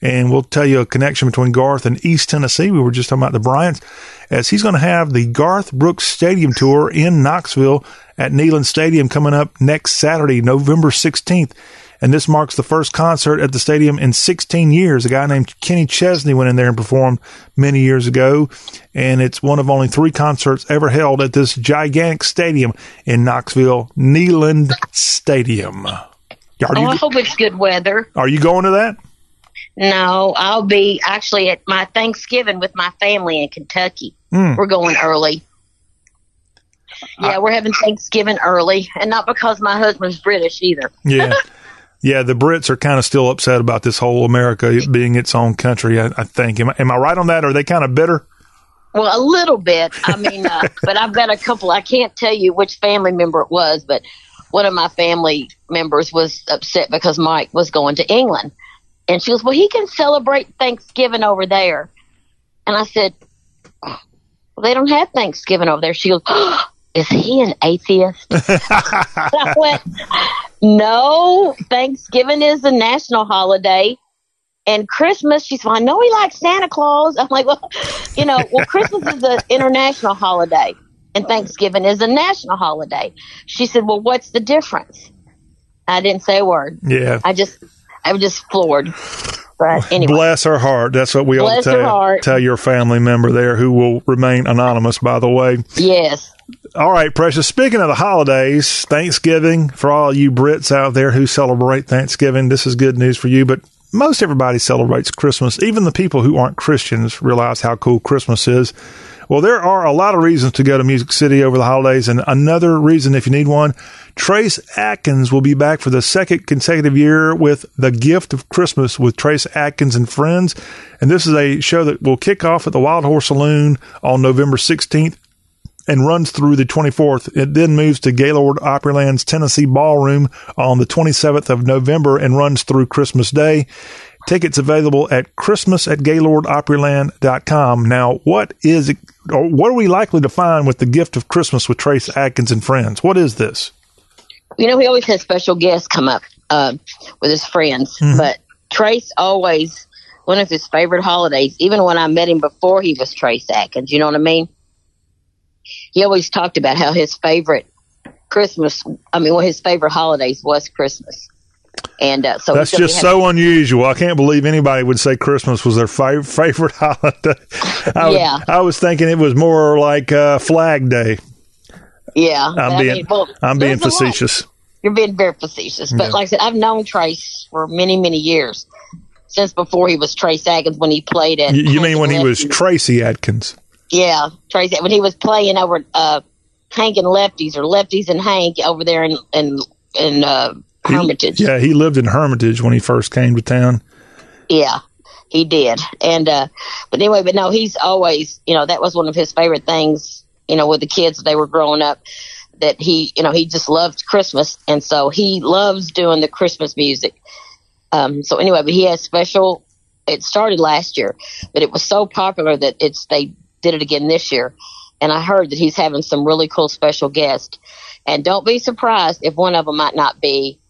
And we'll tell you a connection between Garth and East Tennessee. We were just talking about the Bryants, as he's going to have the Garth Brooks Stadium Tour in Knoxville at Neyland Stadium coming up next Saturday, November 16th. And this marks the first concert at the stadium in 16 years. A guy named Kenny Chesney went in there and performed many years ago. And it's one of only three concerts ever held at this gigantic stadium in Knoxville, Neyland Stadium. Are oh, I you, hope it's good weather. are you going to that? No, I'll be actually at my Thanksgiving with my family in Kentucky. Hmm. We're going early. Yeah, we're having Thanksgiving early, and not because my husband's British either. Yeah. Yeah, the Brits are kind of still upset about this whole America being its own country. I, I think. Am I, am I right on that? Or are they kind of bitter? Well, a little bit. I mean, uh, but I've got a couple. I can't tell you which family member it was, but one of my family members was upset because Mike was going to England, and she goes, "Well, he can celebrate Thanksgiving over there." And I said, "Well, they don't have Thanksgiving over there." She goes, oh, "Is he an atheist?" I went, "No, Thanksgiving is a national holiday." And Christmas, she's like, I know he likes Santa Claus. I'm like, well, you know, well, Christmas is an international holiday and Thanksgiving is a national holiday. She said, well, what's the difference? I didn't say a word. Yeah. I just, I was just floored. But anyway, Bless her heart. That's what we all Bless her tell, tell your family member there who will remain anonymous, by the way. yes. All right, Precious. Speaking of the holidays, Thanksgiving, for all you Brits out there who celebrate Thanksgiving, this is good news for you, but most everybody celebrates Christmas. Even the people who aren't Christians realize how cool Christmas is. Well, there are a lot of reasons to go to Music City over the holidays, and another reason, if you need one, Trace Atkins will be back for the second consecutive year with The Gift of Christmas with Trace Atkins and Friends. And this is a show that will kick off at the Wild Horse Saloon on November 16th and runs through the 24th. It then moves to Gaylord Opryland's Tennessee Ballroom on the 27th of November and runs through Christmas Day. Tickets available at Christmas at GaylordOpryland.com. Now, what is it, or what are we likely to find with the gift of Christmas with Trace Atkins and friends? What is this? You know, he always has special guests come up uh, with his friends, Mhm. but Trace always, one of his favorite holidays, even when I met him before he was Trace Atkins, you know what I mean? He always talked about how his favorite Christmas, I mean, one of his favorite holidays was Christmas. And uh, so That's just so unusual. I can't believe anybody would say Christmas was their fav- favorite holiday. I, was- Yeah. I was thinking it was more like uh, Flag Day. Yeah, I'm I being mean, well, I'm being there's a lot. facetious. You're being very facetious, but Yeah. like I said, I've known Trace for many, many years since before he was Trace Atkins when he played at. You, you mean when he was. Tracy Atkins? Yeah, Trace when he was playing over uh, Hank and Lefties or Lefties and Hank over there in in in uh, Hermitage. Yeah, he lived in Hermitage when he first came to town. Yeah, he did. And uh but anyway, but no, he's always, you know, that was one of his favorite things, you know, with the kids they were growing up that he, you know, he just loved Christmas and so he loves doing the Christmas music. Um so anyway, but he has special it started last year, but it was so popular that it's they did it again this year. And I heard that he's having some really cool special guests. And don't be surprised if one of them might not be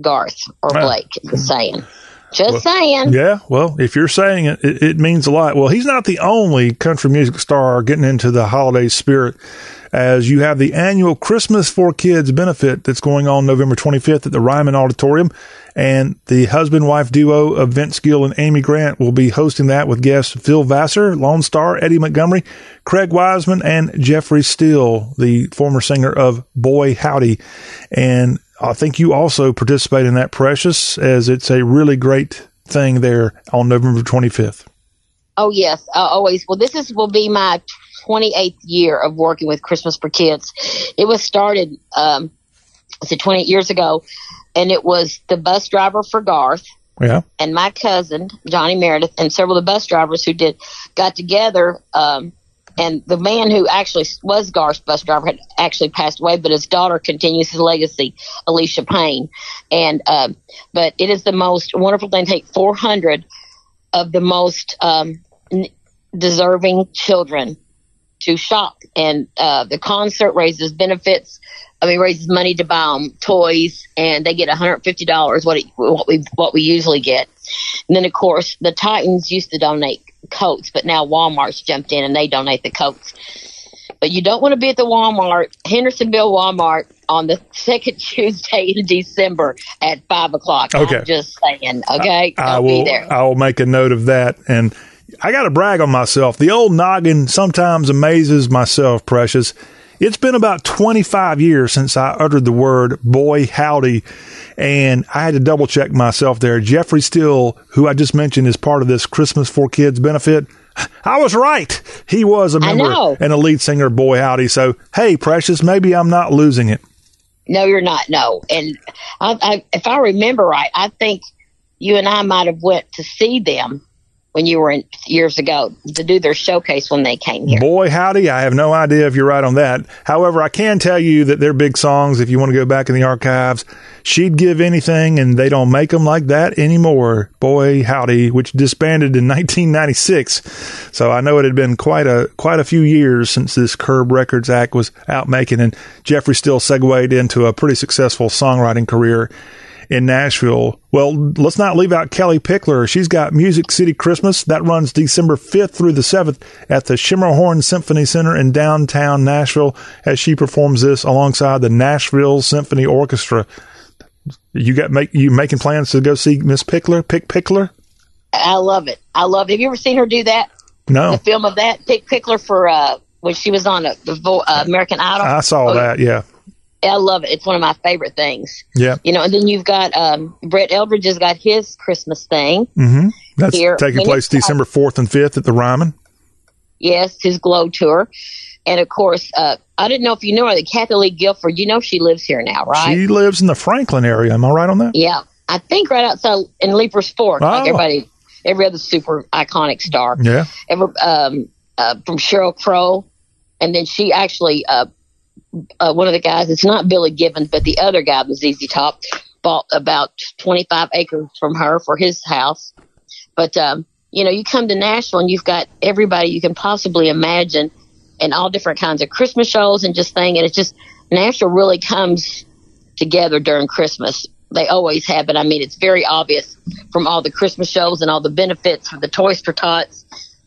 Garth or. Blake. Just saying. Just Well, saying. Yeah, well, if you're saying it, it, it means a lot. Well, he's not the only country music star getting into the holiday spirit, as you have the annual Christmas for Kids benefit that's going on November 25th at the Ryman Auditorium. And the husband wife duo of Vince Gill and Amy Grant will be hosting that with guests Phil Vassar, Lone Star, Eddie Montgomery, Craig Wiseman, and Jeffrey Steele, the former singer of Boy Howdy. And I think you also participate in that, Precious, as it's a really great thing there on November 25th. Oh yes, uh, always. Well, this is will be my 28th year of working with Christmas for Kids. It was started, um, it 28 years ago, and it was the bus driver for Garth Yeah. and my cousin Johnny Meredith and several of the bus drivers who did got together. Um, and the man who actually was Garth's bus driver had actually passed away, but his daughter continues his legacy, Alicia Payne. And um, but it is the most wonderful thing. Take 400 of the most um, deserving children to shop, and uh, the concert raises benefits. I mean, raises money to buy them toys, and they get $150. What it, what we what we usually get. And then, of course, the Titans used to donate coats, but now Walmart's jumped in and they donate the coats. But you don't want to be at the Walmart, Hendersonville Walmart, on the second Tuesday in December at five o'clock. Okay. I'm just saying. Okay, I I'll be there. I will make a note of that. And I got to brag on myself. The old noggin sometimes amazes myself. Precious. It's been about 25 years since I uttered the word "boy howdy," and I had to double check myself there. Jeffrey Steele, who I just mentioned is part of this Christmas for Kids benefit. I was right. He was a member and a lead singer, of Boy Howdy. So, hey, Precious, maybe I'm not losing it. No, you're not. No, and I, I, if I remember right, I think you and I might have went to see them when you were in years ago to do their showcase when they came here. Boy, howdy. I have no idea if you're right on that. However, I can tell you that they're big songs. If you want to go back in the archives, she'd give anything, and they don't make them like that anymore. Boy, howdy, which disbanded in 1996. So I know it had been quite a quite a few years since this Curb Records Act was out making, and Jeffrey Steele segued into a pretty successful songwriting career in Nashville. Well, let's not leave out Kellie Pickler. She's got Music City Christmas that runs December 5th through the 7th at the Schermerhorn Symphony Center in downtown Nashville as she performs this alongside the Nashville Symphony Orchestra. You got make you making plans to go see Miss Pickler, Pick Pickler? I love it. I love. It. Have you ever seen her do that? No. The film of that Pick Pickler for uh, when she was on uh, the uh, American Idol. I saw Oh, that, yeah. I love it. It's one of my favorite things. Yeah. You know, and then you've got um, Brett Eldredge has got his Christmas thing. Mm-hmm. That's Here. taking place December 4th and 5th at the Ryman. Yes, his Glow tour, and of course, uh, I didn't know if you know her, the Kathie Lee Gifford. You know she lives here now, right? She lives in the Franklin area. Am I right on that? yeah, I think right outside in Leiper's Fork, like Oh. everybody, every other super iconic star. Yeah. Ever um, uh, from Sheryl Crow, and then she actually uh, uh, one of the guys. It's not Billy Gibbons, but the other guy was ZZ Top. Bought about twenty five acres from her for his house. But um, you know, you come to Nashville and you've got everybody you can possibly imagine, and all different kinds of Christmas shows and just thing. And it's just Nashville really comes together during Christmas. They always have, but I mean, it's very obvious from all the Christmas shows and all the benefits for the Toys for Tots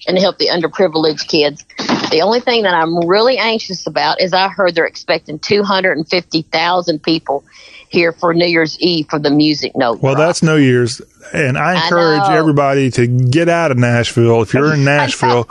and to help the underprivileged kids. The only thing that I'm really anxious about is I heard they're expecting 250,000 people here for New Year's Eve for the music note. Well, that's New Year's, and I I encourage know. everybody to get out of Nashville. If you're in Nashville,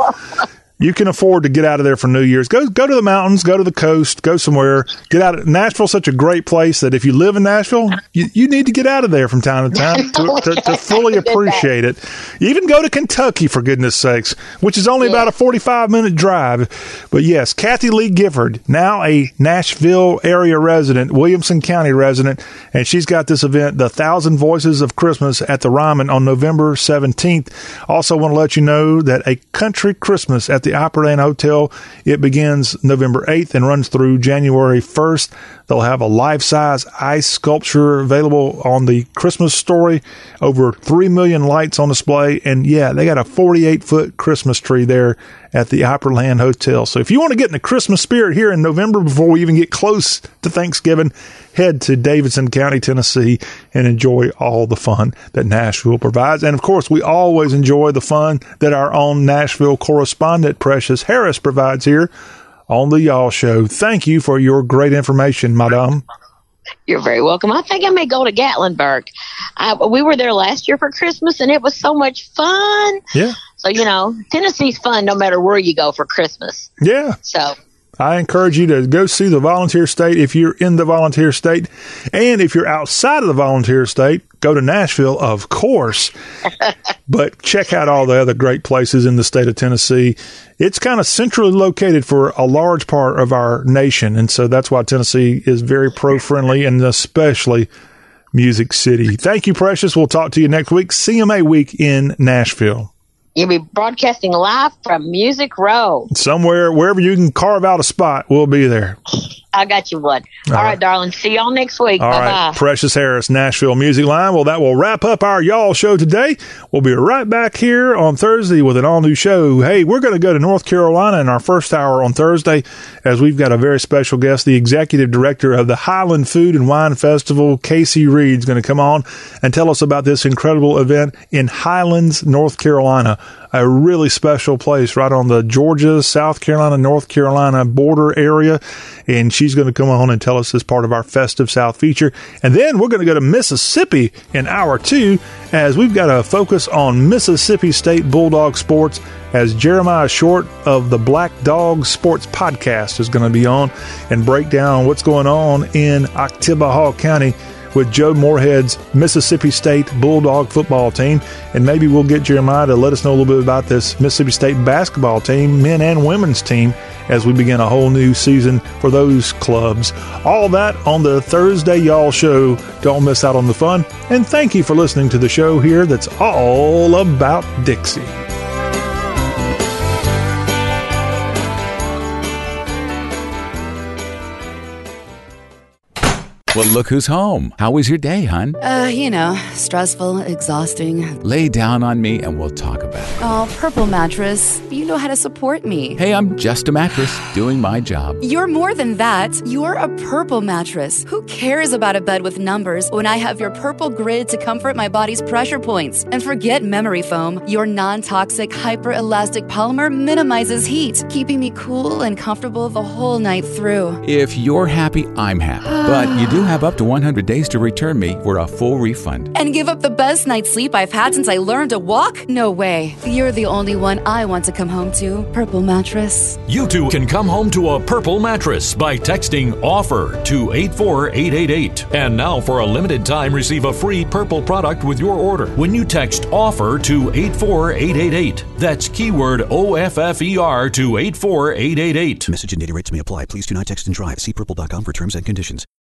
you can afford to get out of there for New Year's. Go go to the mountains, go to the coast, go somewhere. Get out. Of, Nashville's such a great place that if you live in Nashville, you, you need to get out of there from time to time to, to, to fully appreciate it. Even go to Kentucky for goodness sakes, which is only about a 45 minute drive. But yes, Kathie Lee Gifford, now a Nashville area resident, Williamson County resident, and she's got this event, the Thousand Voices of Christmas at the Ryman on November 17th. Also want to let you know that a country Christmas at the Opryland Hotel, it begins November 8th and runs through January 1st. They'll have a life-size ice sculpture available on the Christmas story, over 3 million lights on display, and yeah, they got a 48-foot Christmas tree there at the Opryland Hotel. So if you want to get in the Christmas spirit here in November before we even get close to Thanksgiving, head to Davidson County, Tennessee and enjoy all the fun that Nashville provides. And of course, we always enjoy the fun that our own Nashville correspondent Precious Harris provides here on the Y'all Show. Thank you for your great information, madam. You're very welcome. I think I may go to Gatlinburg. I, we were there last year for Christmas, and it was so much fun. Yeah. So you know, Tennessee's fun no matter where you go for Christmas. Yeah. So I encourage you to go see the volunteer state if you're in the volunteer state. And if you're outside of the volunteer state, go to Nashville, of course. but check out all the other great places in the state of Tennessee. It's kind of centrally located for a large part of our nation. And so that's why Tennessee is very pro friendly and especially Music City. Thank you, Precious. We'll talk to you next week. CMA week in Nashville. You'll be broadcasting live from Music Row. Somewhere, wherever you can carve out a spot, we'll be there. I got you one. All All right. right, darling. See y'all next week. All bye right. Precious Harris, Nashville Music Line. Well, that will wrap up our Y'all show today. We'll be right back here on Thursday with an all new show. Hey, we're going to go to North Carolina in our first hour on Thursday as we've got a very special guest, the executive director of the Highland Food and Wine Festival, Casey Reed's going to come on and tell us about this incredible event in Highlands, North Carolina. A really special place right on the Georgia, South Carolina, North Carolina border area. And she's going to come on and tell us as part of our Festive South feature. And then we're going to go to Mississippi in hour two as we've got a focus on Mississippi State Bulldog sports as Jeremiah Short of the Black Dog Sports Podcast is going to be on and break down what's going on in Oktibbeha County with Joe Moorhead's Mississippi State Bulldog football team. And maybe we'll get Jeremiah to let us know a little bit about this Mississippi State basketball team, men and women's team, as we begin a whole new season for those clubs. All that on the Thursday Y'all show. Don't miss out on the fun. And thank you for listening to the show here that's all about Dixie. Well, look who's home. How was your day, hun? Uh, you know, stressful, exhausting. Lay down on me and we'll talk about it. Oh, Purple Mattress, you know how to support me. Hey, I'm just a mattress doing my job. You're more than that. You're a purple mattress. Who cares about a bed with numbers when I have your purple grid to comfort my body's pressure points? And forget memory foam. Your non toxic, hyperelastic polymer minimizes heat, keeping me cool and comfortable the whole night through. If you're happy, I'm happy. But you do have up to 100 days to return me for a full refund. And give up the best night's sleep I've had since I learned to walk? No way. You're the only one I want to come home to. Purple Mattress. You too can come home to a purple mattress by texting OFFER to 84888. And now, for a limited time, receive a free purple product with your order when you text OFFER to 84888. That's keyword O F F E R to 84888. Message and data rates may apply. Please do not text and drive. See purple.com for terms and conditions.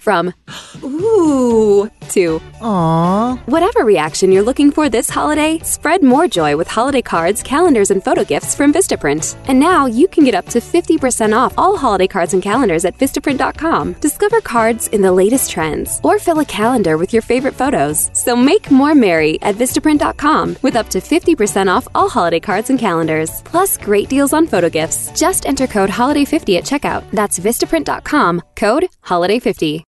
From ooh to aww. Whatever reaction you're looking for this holiday, spread more joy with holiday cards, calendars, and photo gifts from Vistaprint. And now you can get up to 50% off all holiday cards and calendars at Vistaprint.com. Discover cards in the latest trends or fill a calendar with your favorite photos. So make more merry at Vistaprint.com with up to 50% off all holiday cards and calendars. Plus great deals on photo gifts. Just enter code HOLIDAY50 at checkout. That's Vistaprint.com, code HOLIDAY50.